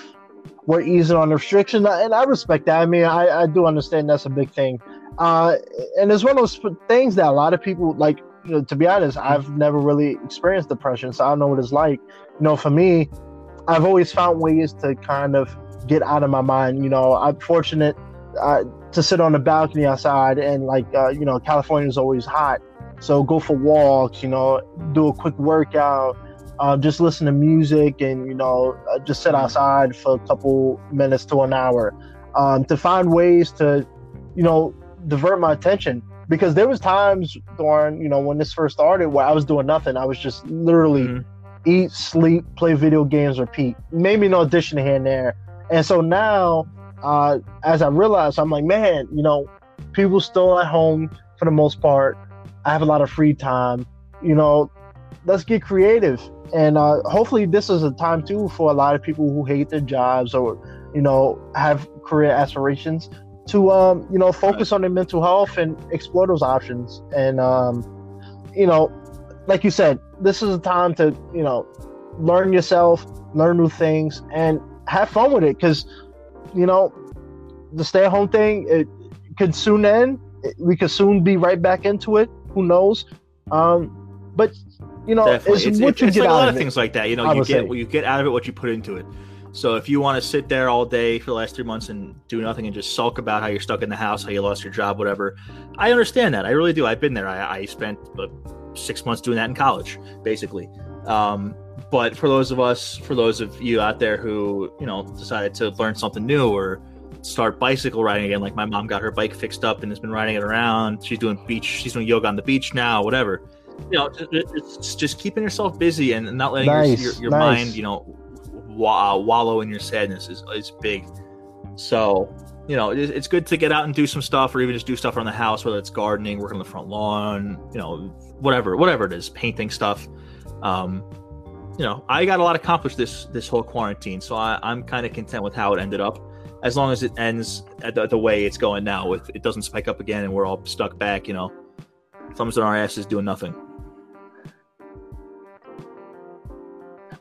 were easing on the restriction, and I respect that. I mean, I, I do understand that's a big thing, uh, and it's one of those things that a lot of people like. You know, to be honest, I've never really experienced depression, so I don't know what it's like. You know, for me, I've always found ways to kind of get out of my mind. You know, I'm fortunate uh, to sit on the balcony outside, and like uh, you know, California is always hot, so go for walks. You know, do a quick workout, uh, just listen to music, and you know, uh, just sit outside for a couple minutes to an hour um, to find ways to, you know, divert my attention. Because there was times during, you know, when this first started where I was doing nothing. I was just literally Mhm. eat, sleep, play video games, repeat. Maybe an audition here and there. And so now, uh, as I realized, I'm like, man, you know, people still at home for the most part. I have a lot of free time. You know, let's get creative. And uh, hopefully, this is a time too for a lot of people who hate their jobs or, you know, have career aspirations to, um, you know, focus on their mental health and explore those options. And, um, you know, like you said, this is a time to, you know, learn yourself, learn new things, and have fun with it. Because, you know, the stay at home thing, it could soon end. We could soon be right back into it. Who knows? Um, but, you know, Definitely, it's, what it's, you it's get like a lot of of it. things like that. You know, I you get say. you get out of it what you put into it. So if you want to sit there all day for the last three months and do nothing and just sulk about how you're stuck in the house, how you lost your job, whatever, I understand that. I really do. I've been there. I, I spent uh, six months doing that in college, basically. Um, but for those of us, for those of you out there who you know decided to learn something new or start bicycle riding again, like my mom got her bike fixed up and has been riding it around. She's doing beach. She's doing yoga on the beach now. Whatever. You know, it- it's just keeping yourself busy and not letting your, Nice, your, your nice. mind, you know, wa- uh, wallow in your sadness is, is big. So, you know, it's, it's good to get out and do some stuff or even just do stuff around the house, whether it's gardening, working on the front lawn, you know, whatever, whatever it is, painting stuff. Um, you know, I got a lot accomplished this this whole quarantine, so I, I'm kind of content with how it ended up. As long as it ends at the, the way it's going now, with it doesn't spike up again and we're all stuck back, you know, thumbs in our asses doing nothing.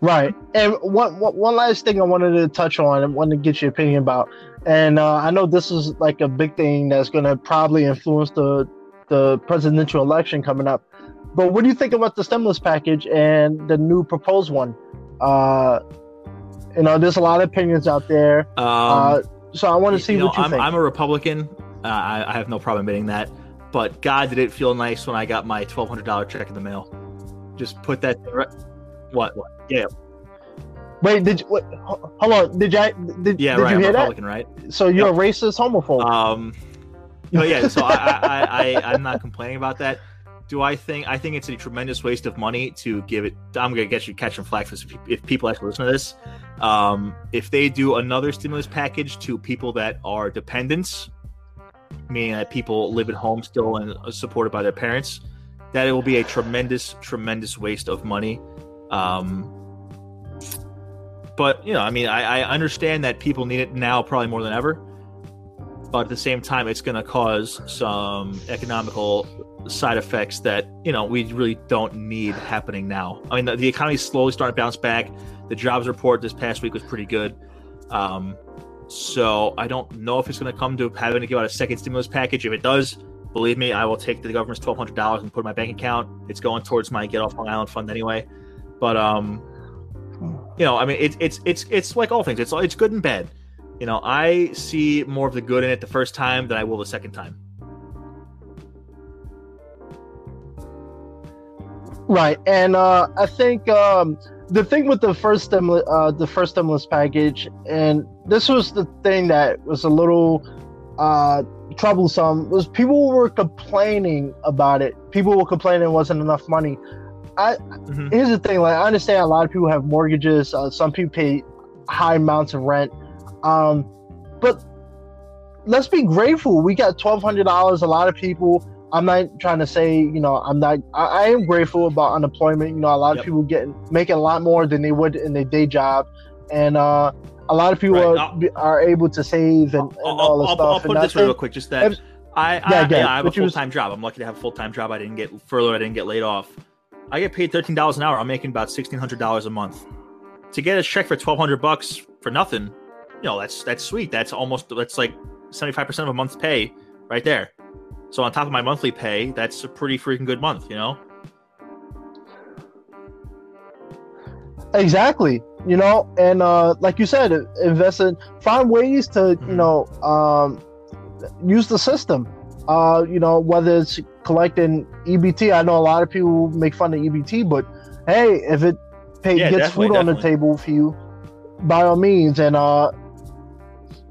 Right. And one, one one last thing I wanted to touch on and wanted to get your opinion about. And uh, I know this is like a big thing that's going to probably influence the the presidential election coming up. But what do you think about the stimulus package and the new proposed one? Uh, you know, there's a lot of opinions out there. Um, uh, so I want to see you know, what you I'm, think. I'm a Republican. Uh, I, I have no problem admitting that. But God, did it feel nice when I got my twelve hundred dollar check in the mail. Just put that. What? What? Yeah. Wait, did you, wait, hold on? Did you did, Yeah. did right. you I'm hear that? Republican, right? So you're a racist homophobe. Um, but yeah, so I, I, I, I'm not complaining about that. Do I think I think it's a tremendous waste of money to give it? I'm gonna get you catching flack for this if, if people actually listen to this. Um, if they do another stimulus package to people that are dependents, meaning that people live at home still and supported by their parents, that it will be a tremendous, tremendous waste of money. Um, but you know, I mean, I, I understand that people need it now probably more than ever but at the same time it's going to cause some economical side effects that you know we really don't need happening now. I mean the, the is slowly starting to bounce back. The jobs report this past week was pretty good. Um, so i don't know if it's going to come to having to give out a second stimulus package. If it does believe me i will take the government's $1200 and put it in my bank account. It's going towards my get off long island fund anyway. But um you know i mean it, it's it's it's like all things. It's it's good and bad. You know, I see more of the good in it the first time than I will the second time. Right, and uh, I think um, the thing with the first stimulus, uh, the first stimulus package, and this was the thing that was a little uh, troublesome, was people were complaining about it. People were complaining it wasn't enough money. I Mhm. here's the thing, like I understand a lot of people have mortgages. Uh, some people pay high amounts of rent, um, but let's be grateful. We got twelve hundred dollars. A lot of people I'm not trying to say, you know, I'm not. I, I am grateful about unemployment. You know, a lot Yep. of people getting making a lot more than they would in their day job, and uh, a lot of people Right. are, are able to save and, and I'll, all this I'll, stuff. I'll and put it this way real quick. Just that if- I, I, Yeah, yeah, ahead. I have a full was- time job. I'm lucky to have a full time job. I didn't get furloughed. I didn't get laid off. I get paid thirteen dollars an hour. I'm making about sixteen hundred dollars a month. To get a check for twelve hundred bucks for nothing, you know, that's that's sweet. That's almost that's like seventy five percent of a month's pay right there. So on top of my monthly pay, that's a pretty freaking good month. You know. Exactly. You know, and uh, like you said, invest in find ways to you Mhm. know um, use the system. Uh, you know, whether it's collecting EBT. I know a lot of people make fun of EBT, but hey, if it pay, Yeah, gets food on the table for you, by all means, and uh,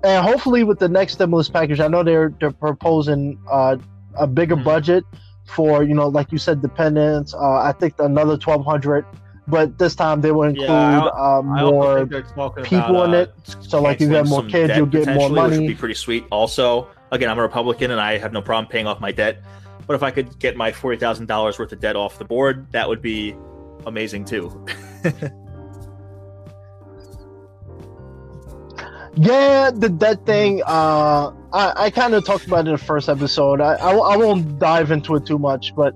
and hopefully with the next stimulus package, I know they're they're proposing uh, a bigger Mhm. budget for you know, like you said, dependents. Uh, I think another twelve hundred, but this time they will include Yeah, uh, more. think they're talking people about, in uh, it. So, like, if you have more kids, you'll get more potentially, Which money. would be pretty sweet. Also, again, I'm a Republican and I have no problem paying off my debt. But if I could get my forty thousand dollars worth of debt off the board, that would be amazing too. Yeah, the debt thing. Uh, I, I kind of talked about it in the first episode. I, I, I won't dive into it too much, but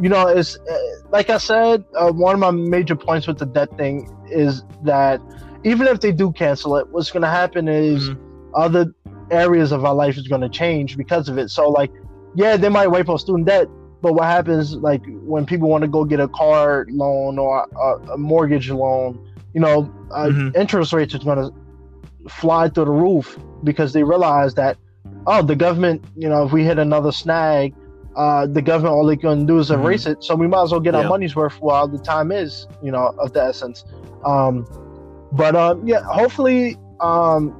you know, it's uh, like I said. Uh, one of my major points with the debt thing is that even if they do cancel it, what's going to happen is Mhm. other areas of our life is going to change because of it. So, like, yeah, they might wipe out student debt, but what happens, like, when people want to go get a car loan or a, a mortgage loan, you know, uh, Mhm. interest rates is going to fly through the roof because they realize that, oh, the government, you know, if we hit another snag, uh, the government all they can do is Mhm. erase it. So we might as well get Yeah. our money's worth while the time is, you know, of the essence. Um, but um, yeah, hopefully, um,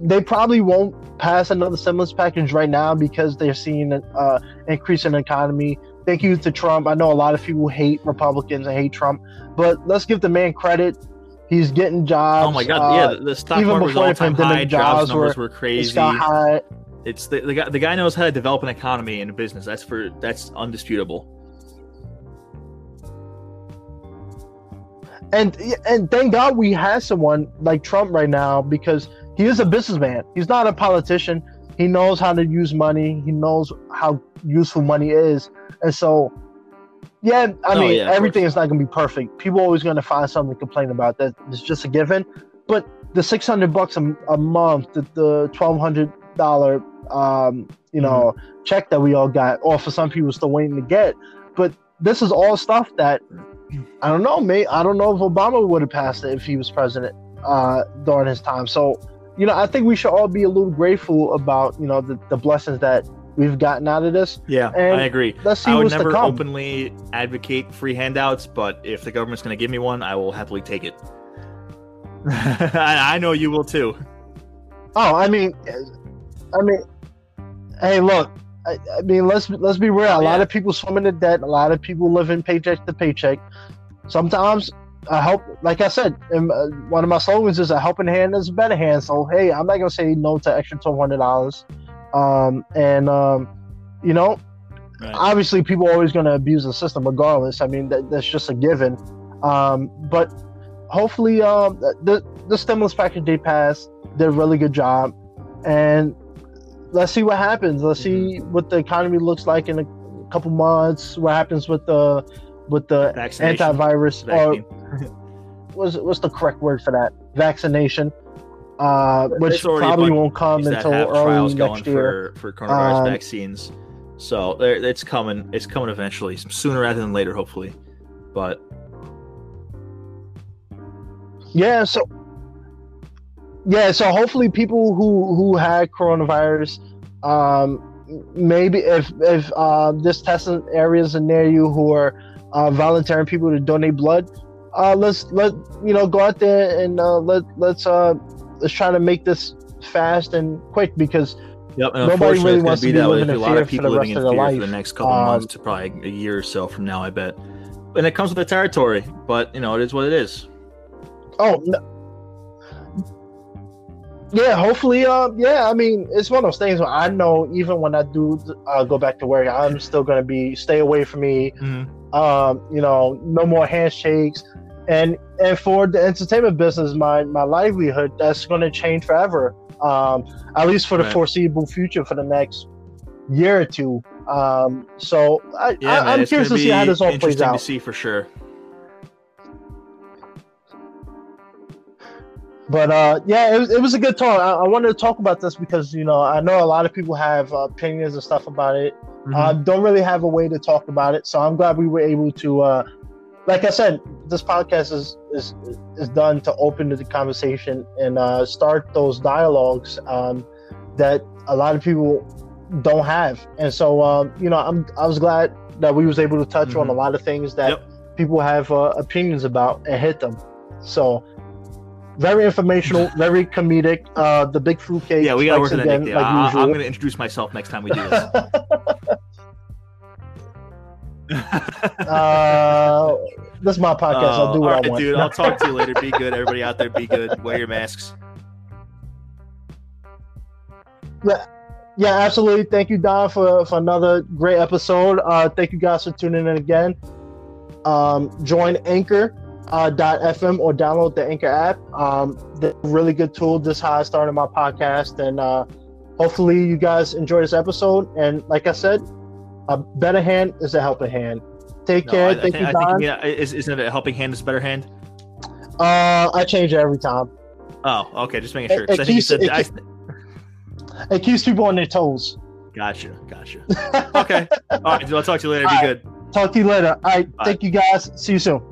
they probably won't pass another stimulus package right now because they're seeing an uh, increase in the economy. Thank you to Trump. I know a lot of people hate Republicans and hate Trump, but let's give the man credit. He's getting jobs. oh my god, uh, yeah, the, the stock market was all time high. Jobs jobs numbers were- were crazy. It's. It's the, the guy. The guy knows how to develop an economy and a business. That's for that's undisputable. and and thank God we have someone like Trump right now because he is a businessman. He's not a politician. He knows how to use money. He knows how useful money is, and so yeah, I Oh, mean yeah, everything is not going to be perfect. People are always going to find something to complain about. That it's just a given. But the six hundred bucks a, a month, the, the twelve hundred dollar, um, you know, check that we all got, or for some people still waiting to get. But this is all stuff that I don't know, mate. I don't know if Obama would have passed it if he was president uh, during his time. So, you know, I think we should all be a little grateful about, you know, the, the blessings that we've gotten out of this. Yeah, And I agree. Let's see I would never openly advocate free handouts, but if the government's going to give me one, I will happily take it. I, I know you will too. Oh, I mean, I mean, hey, look. I, I mean, let's let's be real. Oh, a lot of people swim in the debt. A lot of people live in paycheck to paycheck. Sometimes a help, like I said, uh, one of my slogans is a helping hand is a better hand. So hey, I'm not gonna say no to extra twelve hundred dollars. Um, and um, you know, Right. obviously people are always gonna abuse the system regardless. I mean, that, that's just a given. Um, but hopefully, um, the the stimulus package they passed did a really good job, and let's see what happens. Let's see what the economy looks like in a couple months. What happens with the with the antivirus Vaccine. or what's what's the correct word for that? Vaccination, uh, which probably won't come until early trials going next year. for, for coronavirus Um, vaccines. So it's coming. It's coming eventually, sooner rather than later, hopefully. But Yeah, so yeah, so hopefully people who who had coronavirus, um, maybe if if uh, this testing areas are near you who are uh, volunteering people to donate blood, uh, let's let you know go out there and uh, let let's uh, let's try to make this fast and quick because yep, and Nobody unfortunately, really it's going wants to to be that way. living There's in a lot of for people the living in fear their for the next couple Um, months to probably a year or so from now. I bet. And it comes with the territory, but you know it is what it is. oh no, yeah, hopefully, uh, yeah. I mean, it's one of those things where I know even when I do uh, go back to work, I'm still gonna be stay away from me. Mhm. Um, you know, no more handshakes, and and for the entertainment business, my my livelihood that's gonna change forever. Um, at least for the Right. foreseeable future, for the next year or two. Um, so I, Yeah, I, I'm curious to see how this all plays out. to see for sure. But uh, yeah, it was, it was a good talk. I, I wanted to talk about this because you know I know a lot of people have uh, opinions and stuff about it. Mhm. Uh, don't really have a way to talk about it, so I'm glad we were able to. Uh, like I said, this podcast is is is done to open the conversation and uh, start those dialogues um, that a lot of people don't have. And so, um, you know, I'm I was glad that we was able to touch on Mhm. a lot of things that Yep. people have uh, opinions about and hit them. So. Very informational, very comedic. Uh, the big fruitcake. yeah, we gotta work on that. again, like I. I'm gonna introduce myself next time we do this. uh, this is my podcast. I'll do Oh, what I want. dude. I'll talk to you later. Be good, everybody out there. Be good. Wear your masks. Yeah, yeah, absolutely. Thank you, Don, for, for another great episode. Uh, thank you guys for tuning in again. Um, join Anchor uh, .fm or download the Anchor app. Um, the really good tool. This is how I started my podcast, and uh, hopefully you guys enjoy this episode. And like I said, a better hand is a helping hand. Take No, care. I, thank you, I Don. think yeah, is, isn't it a helping hand is a better hand? uh, I change it every time. Oh, okay. Just making sure. It- it you keeps- said. it I, It keeps people on their toes. gotcha. Gotcha. Okay. All right. I'll talk to you later. Be All good. Talk to you later. All right. Bye. Thank you guys. See you soon.